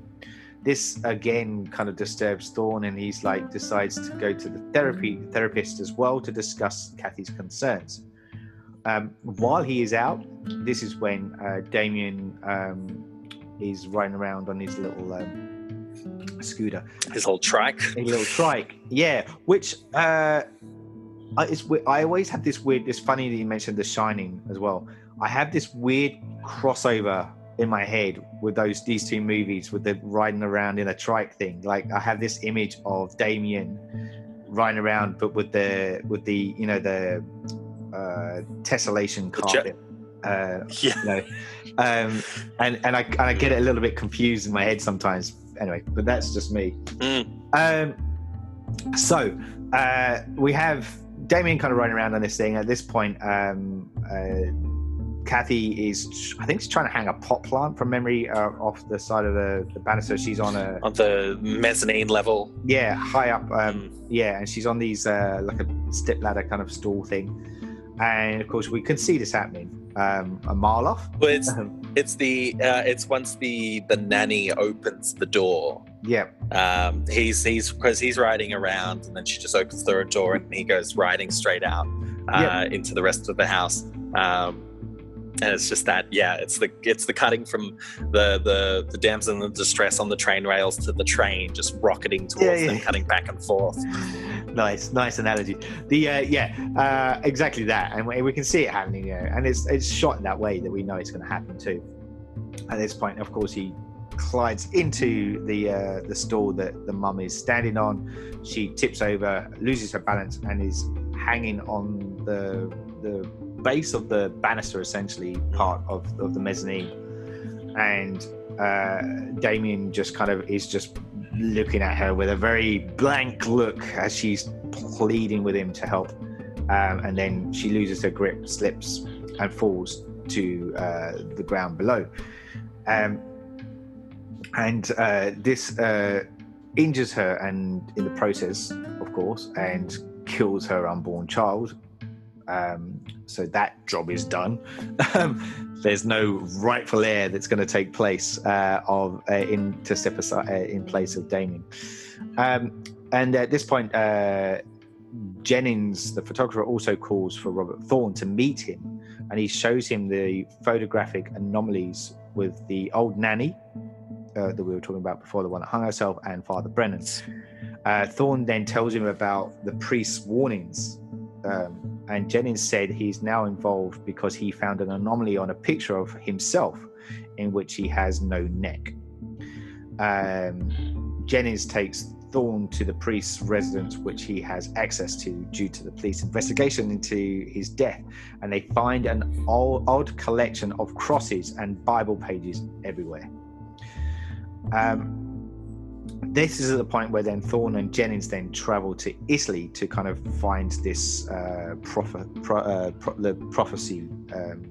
This again kind of disturbs Thorn, and he's like decides to go to the therapy therapist as well to discuss Kathy's concerns. Um, while he is out, this is when uh, Damien um, is riding around on his little um, scooter, His whole trike. a little trike. Yeah, which uh, I, it's, I always have this weird. It's funny that you mentioned The Shining as well. I have this weird crossover in my head with those these two movies with the riding around in a trike thing. Like I have this image of Damien riding around, but with the with the you know the uh, tessellation carpet. Uh, Yeah. you know, um, and and I and I get it a little bit confused in my head sometimes. Anyway, but that's just me. Mm. Um, so uh, we have Damien kind of running around on this thing. At this point, um, uh, Kathy is, I think, she's trying to hang a pot plant from memory uh, off the side of the, the banister. She's on a On the mezzanine level. yeah high up. Um, Mm. yeah, and she's on these uh, like a step ladder kind of stool thing. And of course, we can see this happening um, a mile off. Well, it's it's the uh, it's once the the nanny opens the door. Yeah, Um, he's he's because he's riding around, and then she just opens the door, and he goes riding straight out uh, Yeah. into the rest of the house. Um, and it's just that, yeah, it's the it's the cutting from the the the damsel in distress on the train rails to the train just rocketing towards Yeah, yeah. them, cutting back and forth. nice, nice analogy. The uh, yeah, uh, exactly that, and we, we can see it happening. Yeah, and it's it's shot in that way that we know it's going to happen too. At this point, of course, he glides into the uh, the stall that the mum is standing on. She tips over, loses her balance, and is hanging on the the base of the banister, essentially part of, of the mezzanine. And uh, Damien just kind of is just looking at her with a very blank look as she's pleading with him to help. Um, and then she loses her grip, slips, and falls to uh, the ground below. Um, and uh, this uh, injures her, and in the process, of course, and kills her unborn child. Um, so that job is done. Um, there's no rightful heir that's going to take place uh, of uh, in to step aside uh, in place of Damien. Um, and at this point, uh, Jennings, the photographer, also calls for Robert Thorn to meet him, and he shows him the photographic anomalies with the old nanny uh, that we were talking about before, the one that hung herself, and Father Brennan. Uh, Thorn then tells him about the priest's warnings. Um, and Jennings said he's now involved because he found an anomaly on a picture of himself in which he has no neck. Um, Jennings takes Thorn to the priest's residence, which he has access to due to the police investigation into his death, and they find an old, odd collection of crosses and Bible pages everywhere. Um, this is at the point where then Thorn and Jennings then travel to Italy to kind of find this uh, prophet, pro, uh, pro, the prophecy, um,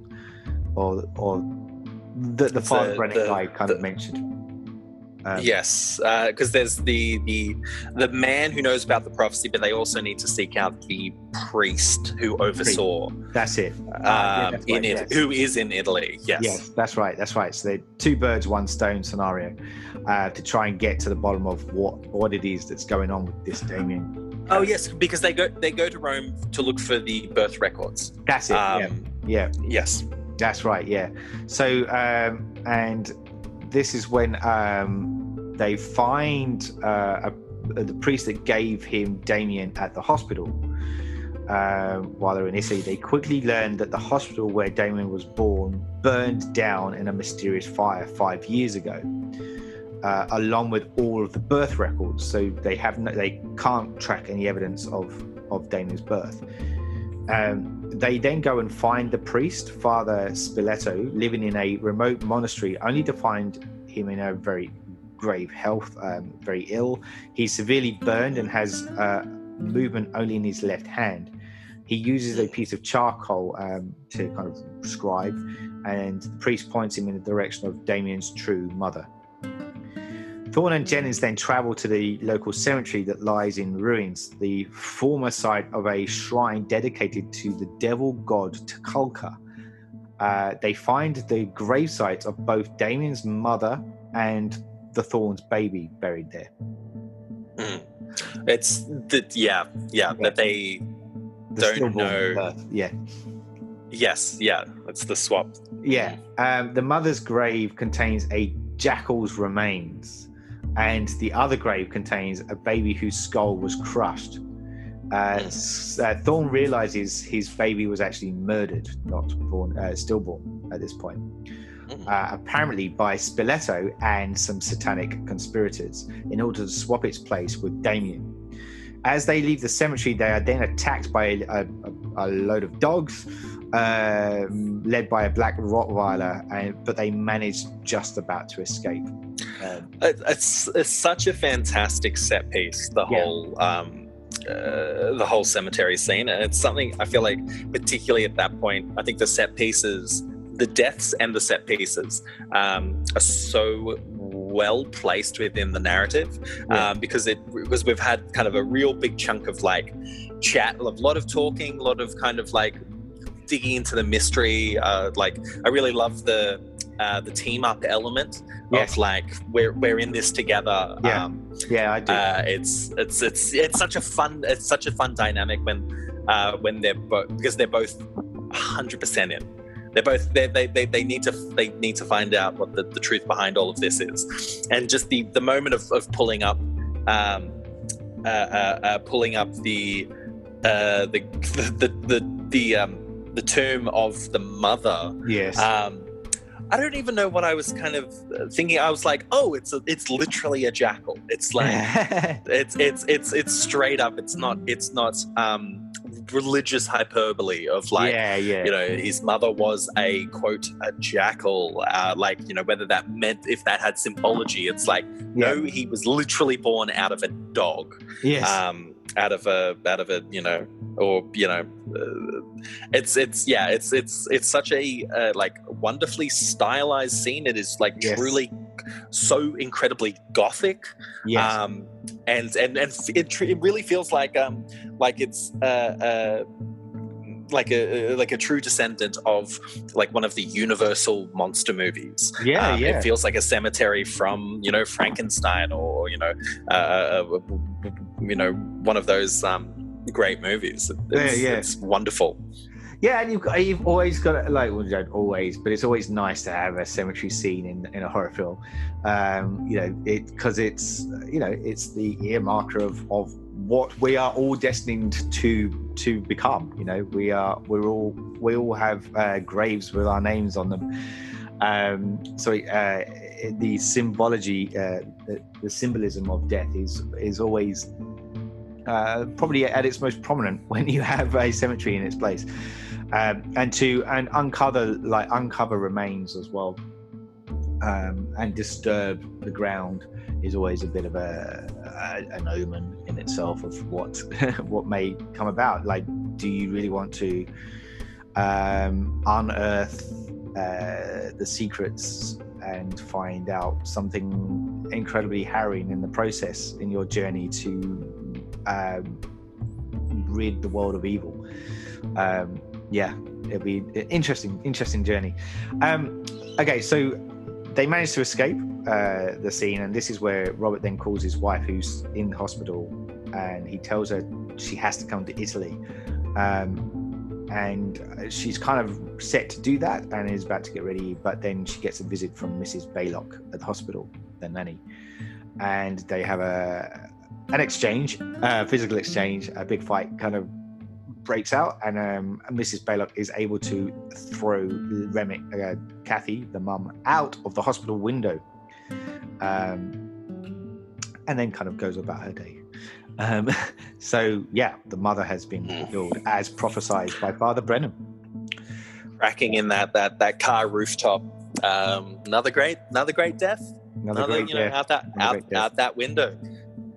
or or the, the the- Brennan guy kind the- of mentioned. Um, yes, because there's the the the man who knows about the prophecy, but they also need to seek out the priest who oversaw that's it. um, yeah, that's in right, it, yes. who is in Italy. Yes. Yes, that's right. That's right. So they're two birds, one stone scenario uh, to try and get to the bottom of what what it is that's going on with this Damien. Oh yes, because they go they go to Rome to look for the birth records. That's it. yeah. Um, Yeah. Yes. That's right, yeah. So, um, and this is when um, they find uh, a, the priest that gave him Damien at the hospital um, while they're in Italy. They quickly learn that the hospital where Damien was born burned down in a mysterious fire five years ago. Uh, along with all of the birth records, so they have no, they can't track any evidence of of Damien's birth. Um, they then go and find the priest, Father Spiletto, living in a remote monastery, only to find him in a very grave health, um, very ill. He's severely burned and has uh, movement only in his left hand. He uses a piece of charcoal um, to kind of scribe, and the priest points him in the direction of Damien's true mother. Thorn and Jennings then travel to the local cemetery that lies in ruins, the former site of a shrine dedicated to the devil god Tuchulcha. Uh, they find the gravesite of both Damien's mother and the Thorns' baby buried there. Mm. It's the yeah, yeah, Yeah. that they The Don't know. birth, Yeah. yes, yeah, it's the swap. Yeah. Um, the mother's grave contains a jackal's remains, and the other grave contains a baby whose skull was crushed. Uh, Mm. uh, Thorn realizes his baby was actually murdered, not born, uh, stillborn at this point. Mm. Uh, apparently by Spiletto and some satanic conspirators, in order to swap its place with Damien. As they leave the cemetery, they are then attacked by a, a, a load of dogs, um, led by a black Rottweiler, and, but they manage just about to escape. Um, It's, it's such a fantastic set piece. The Yeah. whole um, uh, the whole cemetery scene, and it's something I feel like, particularly at that point, I think the set pieces, the deaths and the set pieces, um, are so well placed within the narrative Yeah. um, because it because we've had kind of a real big chunk of like chat, a lot of talking, a lot of kind of like digging into the mystery. Uh, like I really love the uh, the team up element Yes. of like we're we're in this together. Yeah. Um, yeah, I do. uh, it's it's it's it's such a fun it's such a fun dynamic when uh, when they're both because they're both 100 percent in. They're both they they they they need to they need to find out what the, the truth behind all of this is, and just the the moment of, of pulling up, um, uh, uh, uh, pulling up the uh, the the the the um, the tomb of the mother yes. um, I don't even know what I was kind of uh, thinking. I was like, oh, it's a, it's literally a jackal. It's like it's it's it's it's straight up. It's not it's not um, religious hyperbole of like yeah, yeah. you know his mother was a quote a jackal. Uh, like you know whether that meant if that had symbology. It's like no, he was literally born out of a dog yes. um, out of a out of a you know or you know uh, it's it's yeah it's it's it's such a uh, like wonderfully stylized scene it is like Yes. truly so incredibly gothic yes. um and and and it, it really feels like um like it's uh uh like a like a true descendant of like one of the universal monster movies yeah, um, yeah. It feels like a cemetery from you know Frankenstein or you know uh, uh, you know one of those um, great movies. It's, Yeah, yeah. it's wonderful. Yeah, and you've got, you've always got like well, you don't always, but it's always nice to have a cemetery scene in, in a horror film. Um, you know, it because it's you know it's the earmarker of of what we are all destined to to become. You know, we are we're all we all have uh, graves with our names on them. Um, so uh, the symbology, uh, the, the symbolism of death is is always uh, probably at its most prominent when you have a cemetery in its place um, and to and uncover like uncover remains as well um, and disturb the ground is always a bit of a, a an omen in itself of what what may come about. Like do you really want to um, unearth uh, the secrets and find out something incredibly harrowing in the process in your journey to um, rid the world of evil? Um, yeah it'll be interesting interesting journey. Um okay so they managed to escape uh the scene and this is where robert then calls his wife who's in the hospital and he tells her she has to come to italy um and she's kind of set to do that and is about to get ready but then she gets a visit from mrs baylock at the hospital the nanny and they have a an exchange a physical exchange a big fight kind of breaks out, and um, Mrs. Baylock is able to throw uh, Kathy, the mum, out of the hospital window, um, and then kind of goes about her day. Um, so yeah, the mother has been Mm. killed as prophesied by Father Brennan. cracking in that that that car rooftop. Um, another great, another great death. Another, Another, great you know, death. out that out, great death. out that window,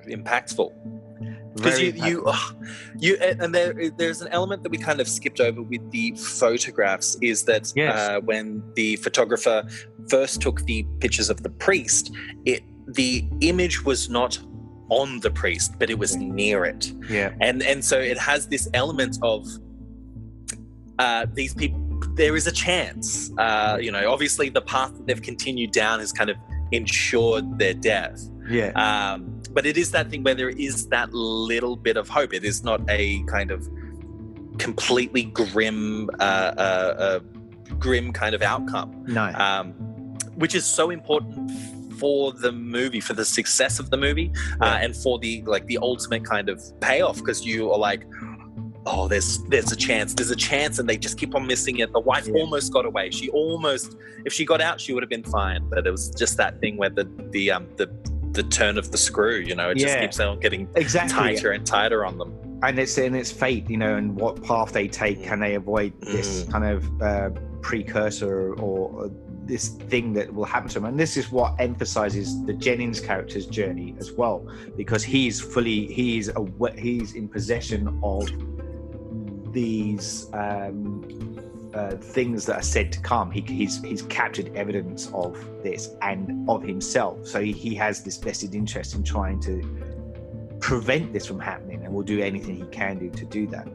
impactful. Because you you you and there there's an element that we kind of skipped over with the photographs is that Yes. uh, when the photographer first took the pictures of the priest, it the image was not on the priest, but it was near it. Yeah, and and so it has this element of uh, these people there is a chance uh, you know obviously the path that they've continued down has kind of ensured their death. Yeah, um, but it is that thing where there is that little bit of hope it is not a kind of completely grim uh, uh, uh, grim kind of outcome no, um, which is so important for the movie, for the success of the movie, uh, Yeah. and for the like the ultimate kind of payoff. Because you are like, oh, there's there's a chance, there's a chance, and they just keep on missing it. The wife Yeah. almost got away. She almost, if she got out, she would have been fine. But it was just that thing where the the um the the turn of the screw, you know, it just Yeah. keeps on getting exactly. tighter and tighter on them. and it's in its fate, you know, and what path they take. Can they avoid this Mm. kind of uh, precursor or, or this thing that will happen to them? And this is what emphasizes the Jennings character's journey as well, because he's fully he's awa he's in possession of these um, uh, things that are said to come. He, he's he's captured evidence of this and of himself, so he, he has this vested interest in trying to prevent this from happening and will do anything he can do to do that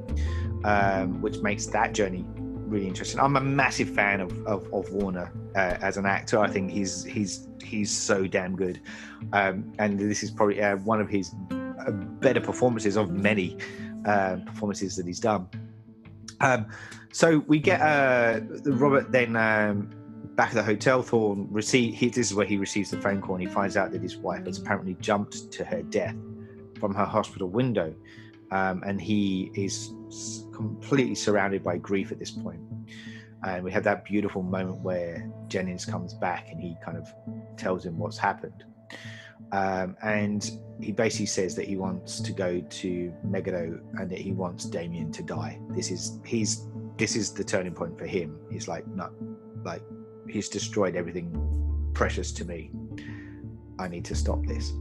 um, which makes that journey really interesting. I'm a massive fan of, of, of warner uh, as an actor. I think he's he's he's so damn good. Um, and this is probably uh, one of his uh, better performances of many uh, performances that he's done. Um, so we get uh, robert then um, back at the hotel thorn receive he, this is where he receives the phone call and he finds out that his wife has apparently jumped to her death from her hospital window, um, and he is completely surrounded by grief at this point. And we have that beautiful moment where Jennings comes back and he kind of tells him what's happened. Um, and he basically says that he wants to go to Megiddo and that he wants Damien to die. This is he's this is the turning point for him. He's like, no, like he's destroyed everything precious to me. I need to stop this.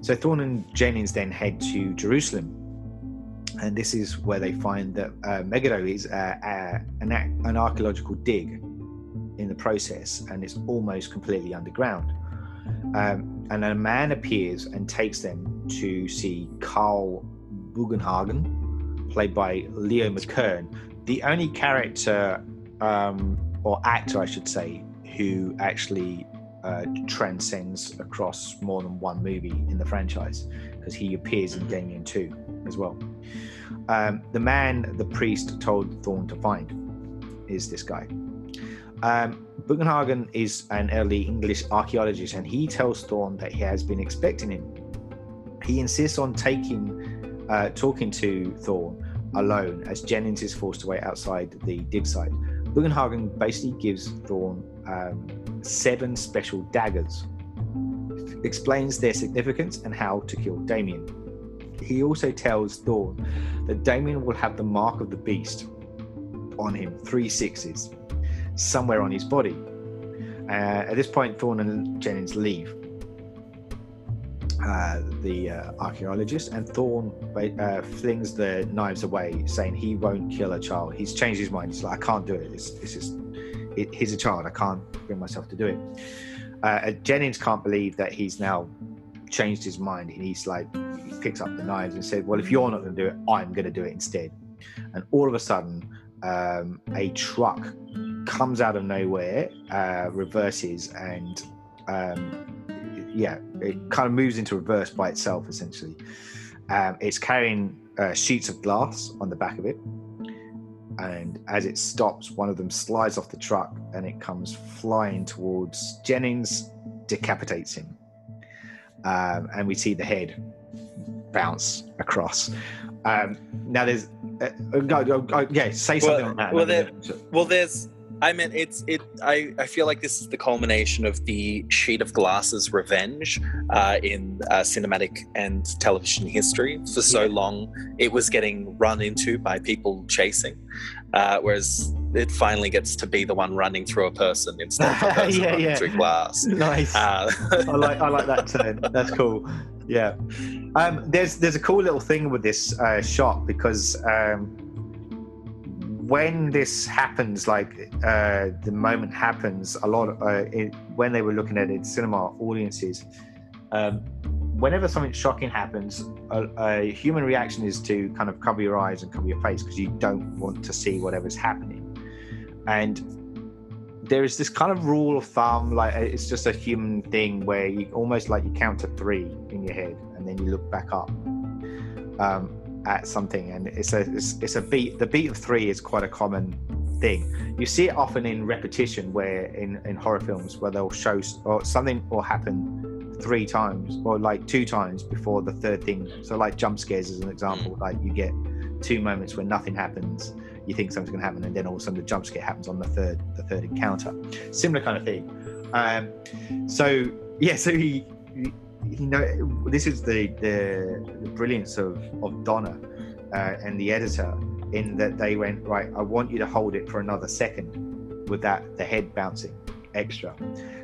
So Thorn and Jennings then head to Jerusalem, and this is where they find that uh, Megiddo is uh, uh, an, an archaeological dig in the process, and it's almost completely underground. Um, and a man appears and takes them to see Carl Bugenhagen, played by Leo McKern, the only character um, or actor, I should say, who actually uh, transcends across more than one movie in the franchise because he appears in Mhm. Damien 2 as well. Um, the man the priest told Thorn to find is this guy. Um, Bugenhagen is an early English archaeologist and he tells Thorn that he has been expecting him. He insists on taking, uh, talking to Thorn alone as Jennings is forced to wait outside the dig site. Bugenhagen basically gives Thorn um, seven special daggers, explains their significance and how to kill Damien. He also tells Thorn that Damien will have the mark of the beast on him, three sixes, somewhere on his body. Uh, at this point, Thorn and Jennings leave. Uh, the uh, archaeologist and Thorn uh, flings the knives away, saying he won't kill a child. He's changed his mind. He's like, I can't do it. It's, it's just, it, he's a child. I can't bring myself to do it. Uh, Jennings can't believe that he's now changed his mind. And he's like, he picks up the knives and said, Well, if you're not going to do it, I'm going to do it instead. And all of a sudden, um, a truck comes out of nowhere, uh, reverses, and um, yeah, it kind of moves into reverse by itself essentially. Um, it's carrying uh, sheets of glass on the back of it, and as it stops, one of them slides off the truck and it comes flying towards Jennings, decapitates him, um, and we see the head bounce across. Um, now there's uh, uh, go, go, go, yeah, say something Well- on that. well, there- Well, there's I mean, it's it. I, I feel like this is the culmination of the sheet of glasses revenge uh, in uh, cinematic and television history. For so Yeah. long, it was getting run into by people chasing, uh, whereas it finally gets to be the one running through a person instead of a person Yeah, running yeah. through glass. nice. Uh, I like I like that turn. That's cool. Yeah. Um, there's there's a cool little thing with this uh, shot because um, when this happens, like uh, the moment happens, a lot of, uh, it, when they were looking at it cinema audiences, um, whenever something shocking happens, a, a human reaction is to kind of cover your eyes and cover your face because you don't want to see whatever's happening. And there is this kind of rule of thumb, like it's just a human thing where you almost like you count to three in your head and then you look back up um, at something, and it's a it's, it's a beat. The beat of three is quite a common thing. You see it often in repetition, where in in horror films where they'll show or something will happen three times or like two times before the third thing. So like jump scares as an example, like you get two moments where nothing happens you think something's going to happen and then all of a sudden the jump scare happens on the third the third encounter similar kind of thing um so yeah so he- you know this is the the, the brilliance of of Donner uh, and the editor in that they went right i want you to hold it for another second with that the head bouncing extra.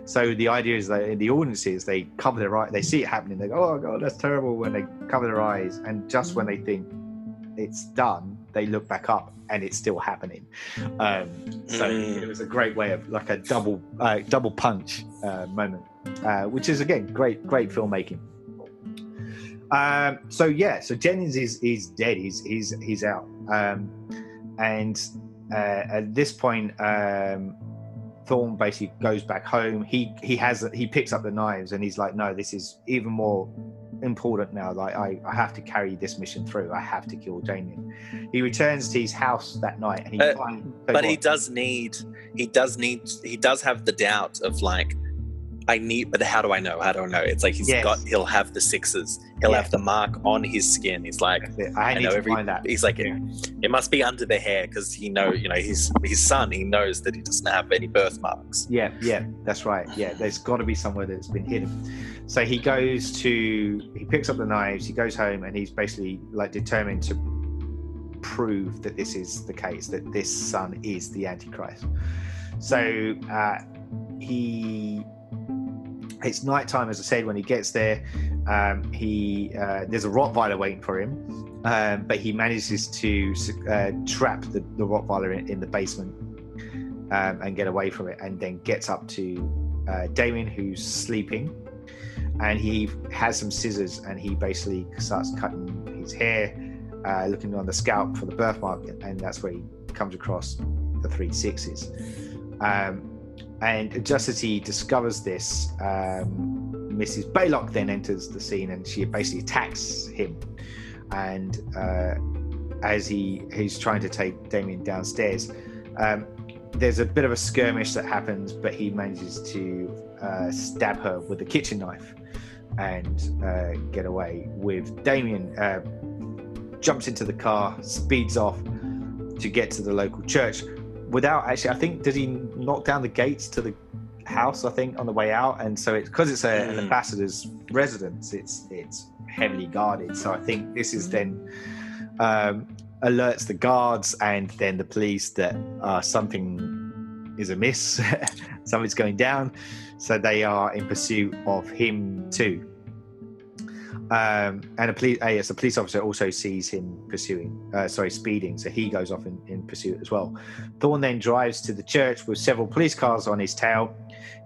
So the idea is that in the audiences they cover their eyes they see it happening they go oh god that's terrible when they cover their eyes and just when they think it's done they look back up and it's still happening um, so Mm. it was a great way of like a double uh, double punch uh, moment uh, which is again great great filmmaking um, so yeah so jennings is is dead he's he's he's out um, and uh, at this point um, Thorn basically goes back home. He he has he picks up the knives and he's like, no, this is even more important now. Like I, I have to carry this mission through. I have to kill Damien. He returns to his house that night and he Uh, finds. but he does need he does need he does have the doubt of like I need but how do I know how do I know it's like he's Yes. got he'll have the sixes he'll Yeah. have the mark on his skin he's like I I need know to every find that. he's like Yeah. it must be under the hair because he know you know his his son he knows that he doesn't have any birthmarks Yeah, yeah, that's right. Yeah, there's got to be somewhere that's been hidden. So he goes to, he picks up the knives, he goes home, and he's basically like determined to prove that this is the case, that this son is the Antichrist. So uh, he, it's nighttime, as I said, when he gets there. Um, he uh, there's a Rottweiler waiting for him, um, but he manages to uh, trap the, the Rottweiler in, in the basement um, and get away from it, and then gets up to uh, Damien, who's sleeping, and he has some scissors, and he basically starts cutting his hair, uh, looking on the scalp for the birthmark, and that's where he comes across the three sixes. Um, and just as he discovers this, um, Mrs. Baylock then enters the scene, and she basically attacks him, and uh, as he he's trying to take Damien downstairs. Um, there's a bit of a skirmish that happens, but he manages to uh, stab her with a kitchen knife and uh, get away. With Damien uh, jumps into the car, speeds off to get to the local church. Without actually, I think did he knock down the gates to the house? I think on the way out, and so it's because it's a, an Mm. ambassador's residence. It's it's heavily guarded. So I think this is then um, alerts the guards and then the police that uh, something is amiss, something's going down. So they are in pursuit of him too. Um, and a police, uh, yes, a police officer also sees him pursuing, uh, sorry, speeding. So he goes off in, in pursuit as well. Thorn then drives to the church with several police cars on his tail.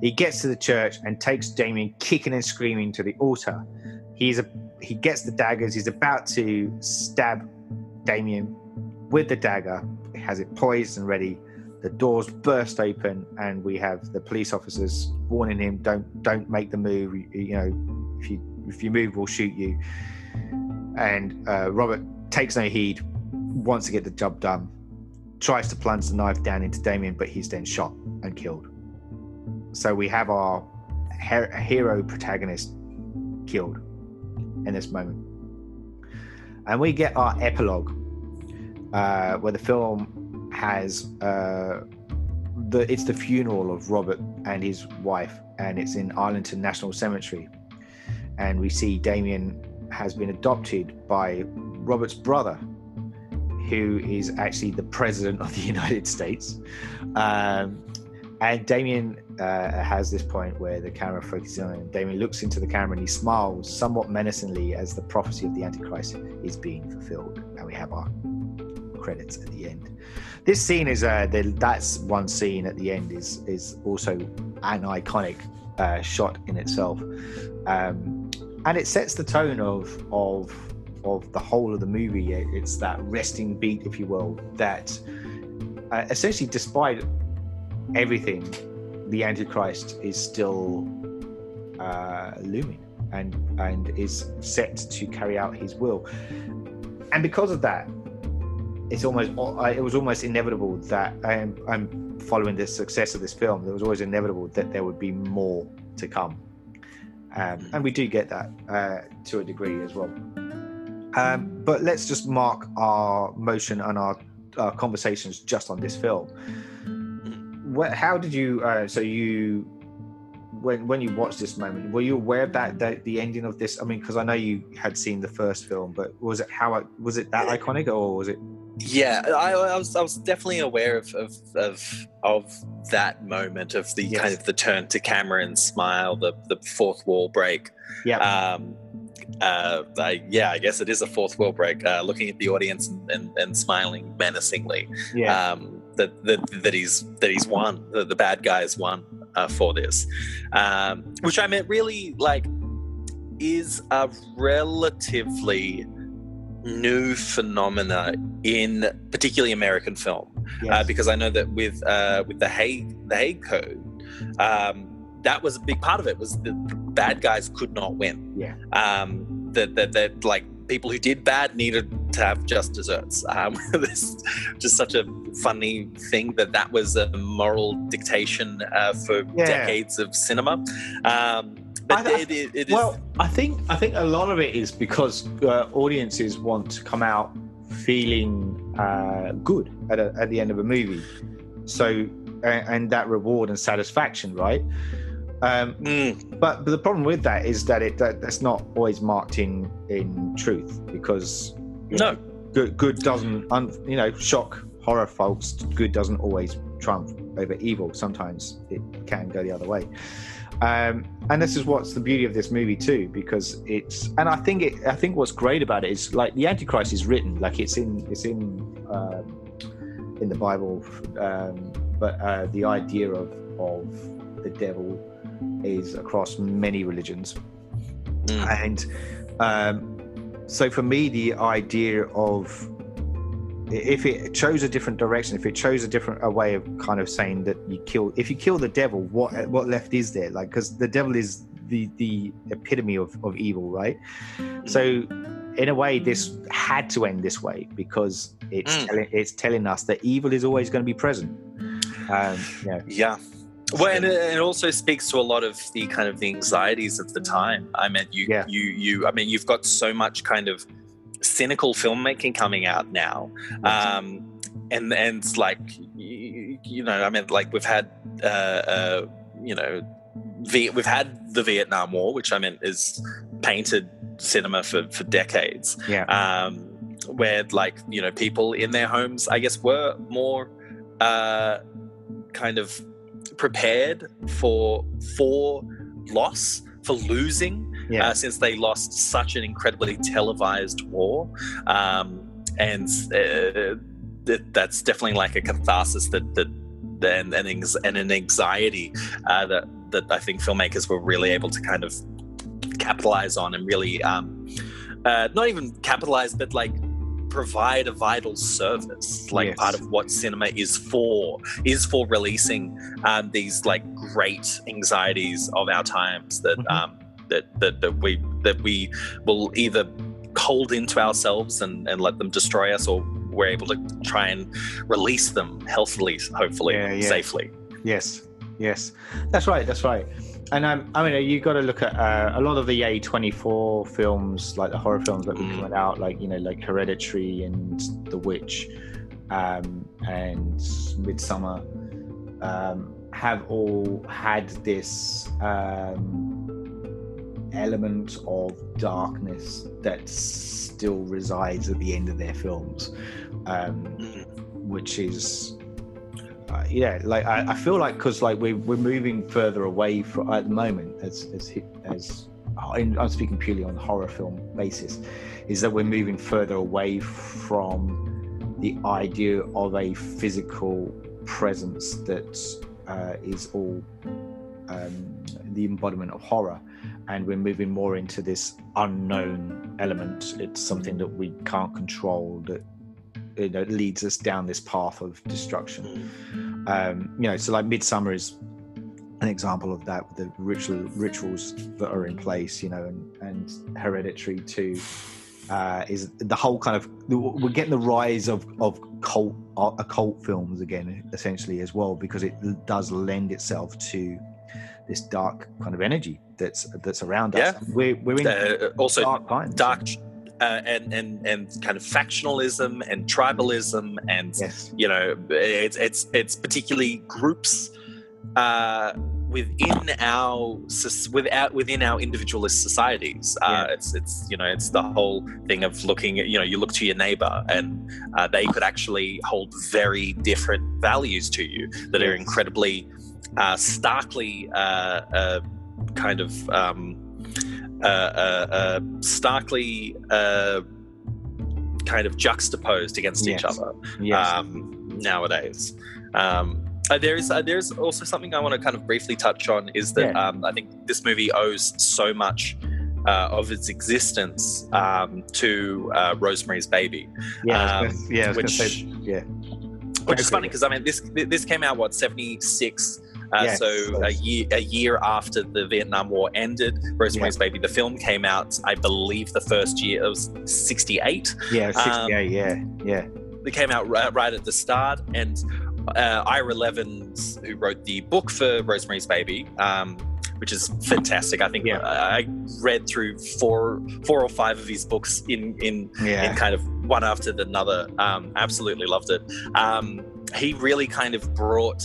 He gets to the church and takes Damien kicking and screaming to the altar. He's a, he gets the daggers. He's about to stab Damien with the dagger. He has it poised and ready. The doors burst open, and we have the police officers warning him, "Don't, don't make the move. You, you know, if you if you move, we'll shoot you." And uh, Robert takes no heed, wants to get the job done, tries to plunge the knife down into Damien, but he's then shot and killed. So we have our her- hero protagonist killed in this moment. And we get our epilogue, uh, where the film has uh, the it's the funeral of Robert and his wife, and it's in Arlington National Cemetery, and we see Damien has been adopted by Robert's brother, who is actually the president of the United States. Um, and Damien uh, has this point where the camera focuses on him. Damien looks into the camera and he smiles somewhat menacingly as the prophecy of the Antichrist is being fulfilled. And we have our credits at the end. This scene is uh, the, that's one scene at the end is is also an iconic uh, shot in itself, um, and it sets the tone of of of the whole of the movie. It's that resting beat, if you will, that uh, essentially, despite everything, the Antichrist is still uh, looming and and is set to carry out his will. And because of that, it's almost it was almost inevitable that I'm, I'm following the success of this film. It was always inevitable that there would be more to come, um, and we do get that uh, to a degree as well. Um, but let's just mark our motion and our, our conversations just on this film what, how did you? Uh, so you, when when you watched this moment, were you aware of that, that the ending of this? I mean, because I know you had seen the first film, but was it how was it that iconic, or was it? Yeah, I, I was I was definitely aware of of of, of that moment of the yes. kind of the turn to camera and smile, the the fourth wall break. Yeah. Um, uh, I, yeah, I guess it is a fourth wall break. Uh, looking at the audience and, and, and smiling menacingly. Yeah. Um, that that, that he's that he's won. The, the bad guys won uh, for this, um, which I mean really like is a relatively new phenomena in particularly American film, uh, yes. uh, because I know that with uh, with the Hays the Hays Code. Um, that was a big part of it was the bad guys could not win. Yeah. Um, that, that, that like people who did bad needed to have just desserts. Um, this just such a funny thing that that was a moral dictation uh, for yeah. decades of cinema. Um, but I, it, it, it well, I think I think a lot of it is because uh, audiences want to come out feeling uh, good at, a, at the end of a movie. So and that reward and satisfaction, right? Um, mm. but, but the problem with that is that it that, that's not always marked in in truth because no know, good good doesn't un, you know shock horror folks good doesn't always triumph over evil sometimes it can go the other way um, and this is what's the beauty of this movie too because it's and i think it i think what's great about it is like the antichrist is written like it's in it's in uh, in the bible um, but uh, the idea of of the devil is across many religions. Mm. And um, so for me, the idea of if it chose a different direction, if it chose a different a way of kind of saying that you kill, if you kill the devil, what what left is there? Like, because the devil is the the epitome of, of evil, right? So, in a way, this had to end this way because it's mm. telling it's telling us that evil is always going to be present. Um, yeah. Yeah. Well, and it also speaks to a lot of the kind of the anxieties of the time. I mean, you, yeah. you, you. I mean, you've got so much kind of cynical filmmaking coming out now, um, and and like you, you, know, I mean, like we've had, uh, uh, you know, v- we've had the Vietnam War, which I mean is painted cinema for for decades. Yeah. Um, where like you know people in their homes, I guess, were more uh, kind of prepared for for loss for losing yeah. uh, since they lost such an incredibly televised war um, and uh, that, that's definitely like a catharsis that that and, and, and an anxiety uh, that that I think filmmakers were really able to kind of capitalize on and really um, uh, not even capitalize but like provide a vital service like yes. part of what cinema is for is for releasing um, these like great anxieties of our times that mm-hmm. um, that, that that we that we will either hold into ourselves and, and let them destroy us or we're able to try and release them healthily hopefully yeah, yeah. safely yes yes that's right that's right and um, I mean, you got to look at uh, a lot of the A24 films, like the horror films that were mm. coming out, like you know, like Hereditary and The Witch, um, and Midsommar, um, have all had this um, element of darkness that still resides at the end of their films, um, which is. Uh, yeah, like I, I feel like because like we're, we're moving further away from at the moment as as as I'm speaking purely on horror film basis, is that we're moving further away from the idea of a physical presence that uh, is all um, the embodiment of horror, and we're moving more into this unknown element. It's something that we can't control that you know leads us down this path of destruction. Um, you know, so like Midsommar is an example of that with the ritual rituals that are in place, you know, and, and Hereditary too. Uh, is the whole kind of we're getting the rise of of cult uh, occult films again essentially as well because it does lend itself to this dark kind of energy that's that's around Yeah. us. We're we're in Uh, also, dark times. dark uh, and and and kind of factionalism and tribalism and Yes. you know it's it's it's particularly groups uh, within our without within our individualist societies. Uh, Yeah. It's it's you know it's the whole thing of looking at you know you look to your neighbor and uh, they could actually hold very different values to you that are incredibly uh, starkly uh, uh, kind of um, uh, uh, uh, starkly uh, kind of juxtaposed against each other Yes. um, nowadays. Um, uh, there is uh, there's also something I want to kind of briefly touch on is that Yeah. um, I think this movie owes so much uh, of its existence um, to uh, Rosemary's Baby, yeah. Um, yeah. Which- say, yeah. which is funny because I mean this this came out what seventy six. Uh, Yes, so a year a year after the Vietnam War ended, Rosemary's Baby, the film came out. I believe the first year it was sixty eight. Yeah. Um, 68. yeah. Yeah. They came out right, right at the start, and uh, Ira Levins, who wrote the book for Rosemary's Baby, um, which is fantastic. I think Yeah. I, I read through four four or five of his books in in Yeah. in kind of one after another. Um, absolutely loved it. Um, he really kind of brought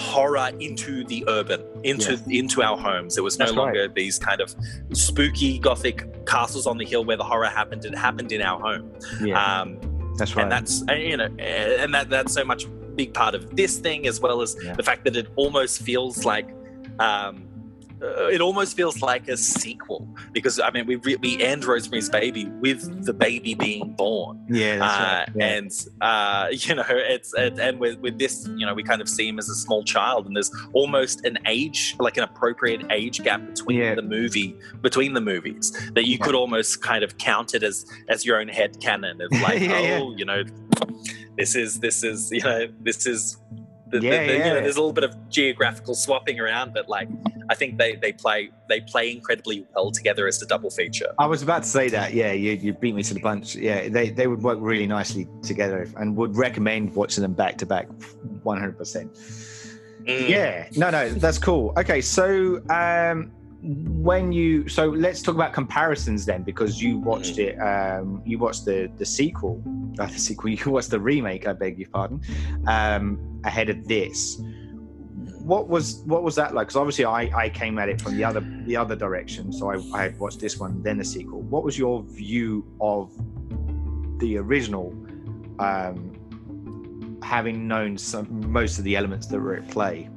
horror into the urban, into into our homes. It was no That's right. longer these kind of spooky gothic castles on the hill where the horror happened. It happened in our home, yeah. um, that's right. and that's uh, you know, uh, and that that's so much big part of this thing as well as Yeah. the fact that it almost feels like. Um, uh, it almost feels like a sequel because I mean we re- we end Rosemary's Baby with the baby being born, yeah. Uh, right. Yeah. and uh, you know it's it, and with with this you know we kind of see him as a small child and there's almost an age like an appropriate age gap between Yeah. the movie between the movies that you could almost kind of count it as as your own head canon of like oh you know this is this is you know this is the, the- Yeah, you know, yeah. there's a little bit of geographical swapping around but like I think they they play they play incredibly well together as a double feature. I was about to say that. Yeah, you, you beat me to the punch. Yeah, they, they would work really nicely together and would recommend watching them back to back 100%. Mm. Yeah, no, no, that's cool. Okay, so um, when you so let's talk about comparisons then because you watched it um you watched the the sequel uh, the sequel you watched the remake i beg your pardon um ahead of this. What was what was that like? Because obviously i i came at it from the other the other direction so i i had watched this one then the sequel. What was your view of the original um having known some most of the elements that were at play?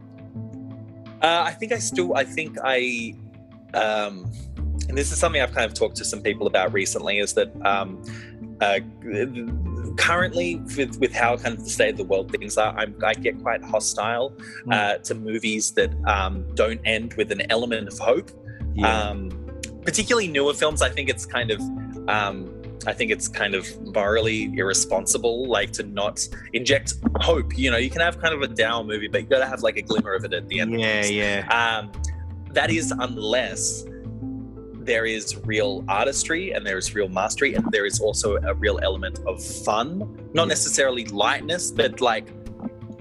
Uh, I think I still, I think I, um, and this is something I've kind of talked to some people about recently, is that um, uh, currently with with how kind of the state of the world things are, I'm, I get quite hostile uh, to movies that um, don't end with an element of hope. Um, particularly newer films, I think it's kind of. Um, I think it's kind of morally irresponsible, like to not inject hope. You know, you can have kind of a down movie, but you got to have like a glimmer of it at the end. yeah yeah Um, that is unless there is real artistry and there is real mastery and there is also a real element of fun, not necessarily lightness, but like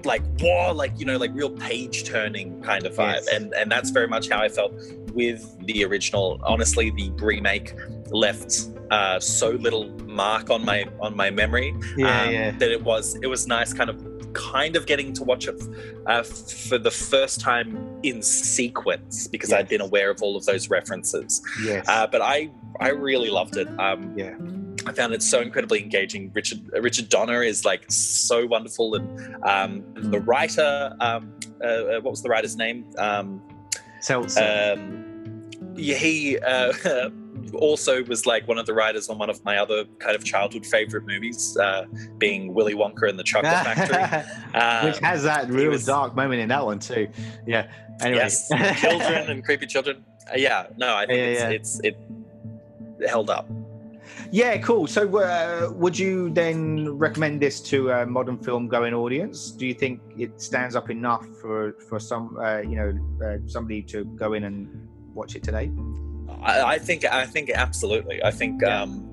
like whoa, like you know, like real page turning kind of vibe. Yes. And and that's very much how I felt with the original. Honestly, the remake left uh, so little mark on my on my memory yeah um, yeah that it was it was nice kind of kind of getting to watch it uh, for the first time in sequence because Yes. I'd been aware of all of those references. Yes. Uh, but I I really loved it. Um, yeah. I found it so incredibly engaging. Richard Richard Donner is like so wonderful, and um, the writer, um, uh, uh, what was the writer's name? Um, Seltzer. um, yeah, he uh, also was like one of the writers on one of my other kind of childhood favorite movies, uh, being Willy Wonka and the Chocolate Factory. Um, Which has that real was- dark moment in that one too. Yeah. Anyway. yes, children and creepy children. Uh, yeah, no, I think Yeah, it's, yeah. it's it held up. Yeah, cool. So, uh, would you then recommend this to a modern film going audience? Do you think it stands up enough for for some, uh, you know, uh, somebody to go in and watch it today? I, I think I think absolutely. I think. Yeah. Um,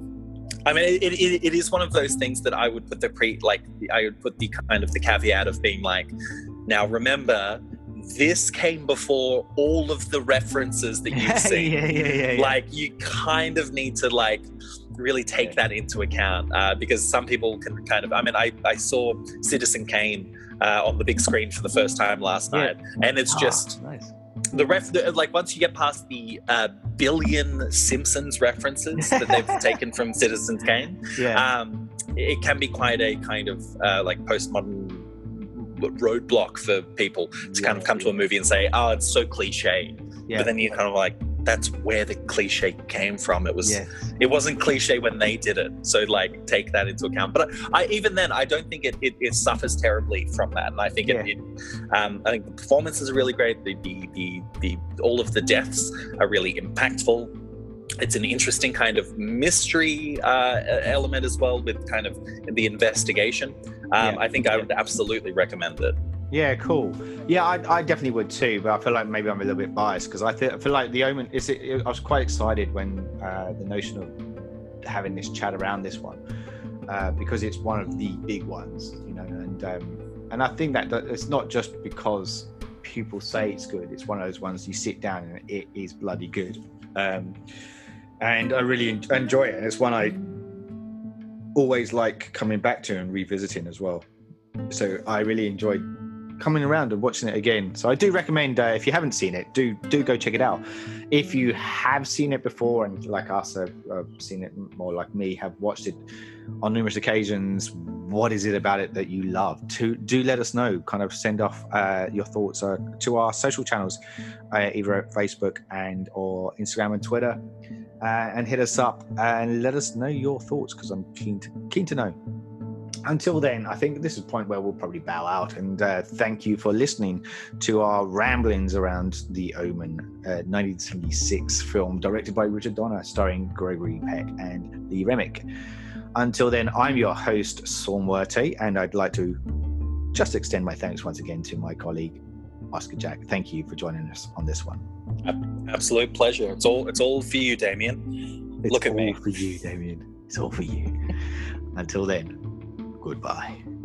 I mean, it, it, it is one of those things that I would put the pre like I would put the kind of the caveat of being like, now remember, this came before all of the references that you've seen. yeah, yeah, yeah. Like you kind of need to like really take that into account uh, because some people can kind of. I mean, I I saw Citizen Kane uh, on the big screen for the first time last night, and it's Ah, just nice. The ref the, like once you get past the uh, billion simpsons references that they've taken from citizen kane Yeah, um, it can be quite a kind of uh, like postmodern roadblock for people to kind of Yeah, come to a movie and say oh it's so cliche. Yeah, but then you kind of like that's where the cliche came from. It was yeah, it wasn't cliche when they did it. So like take that into account. But i, I even then i don't think it, it, it suffers terribly from that. And i think Yeah. it, it um, i think the performances are really great. The, the the the all of the deaths are really impactful. It's an interesting kind of mystery uh, element as well with kind of the investigation. Um, Yeah. i think i would absolutely recommend it yeah, cool. Yeah, I, I definitely would too, but I feel like maybe I'm a little bit biased because I, feel I feel like the Omen. Is it, I was quite excited when uh, the notion of having this chat around this one uh, because it's one of the big ones, you know, and um, and I think that, that it's not just because people say it's good. It's one of those ones you sit down and it is bloody good, um, and I really enjoy it. And it's one I always like coming back to and revisiting as well. So I really enjoyed coming around and watching it again. So I do recommend uh, if you haven't seen it, do do go check it out. If you have seen it before and like us have uh, seen it more like me have watched it on numerous occasions, what is it about it that you love? To do let us know. Kind of send off uh, your thoughts uh, to our social channels, uh, either at Facebook and or Instagram and Twitter. Uh, and hit us up and let us know your thoughts because I'm keen to keen to know until then, I think this is a point where we'll probably bow out and uh, thank you for listening to our ramblings around The Omen, uh, 1976 film directed by Richard Donner, starring Gregory Peck and Lee Remick. Until then, I'm your host, Saul Muerte, and I'd like to just extend my thanks once again to my colleague, Oscar Jack. Thank you for joining us on this one. absolute pleasure it's all it's all for you damien It's Look at me. It's all me. for you, Damien. It's all for you. Until then, goodbye.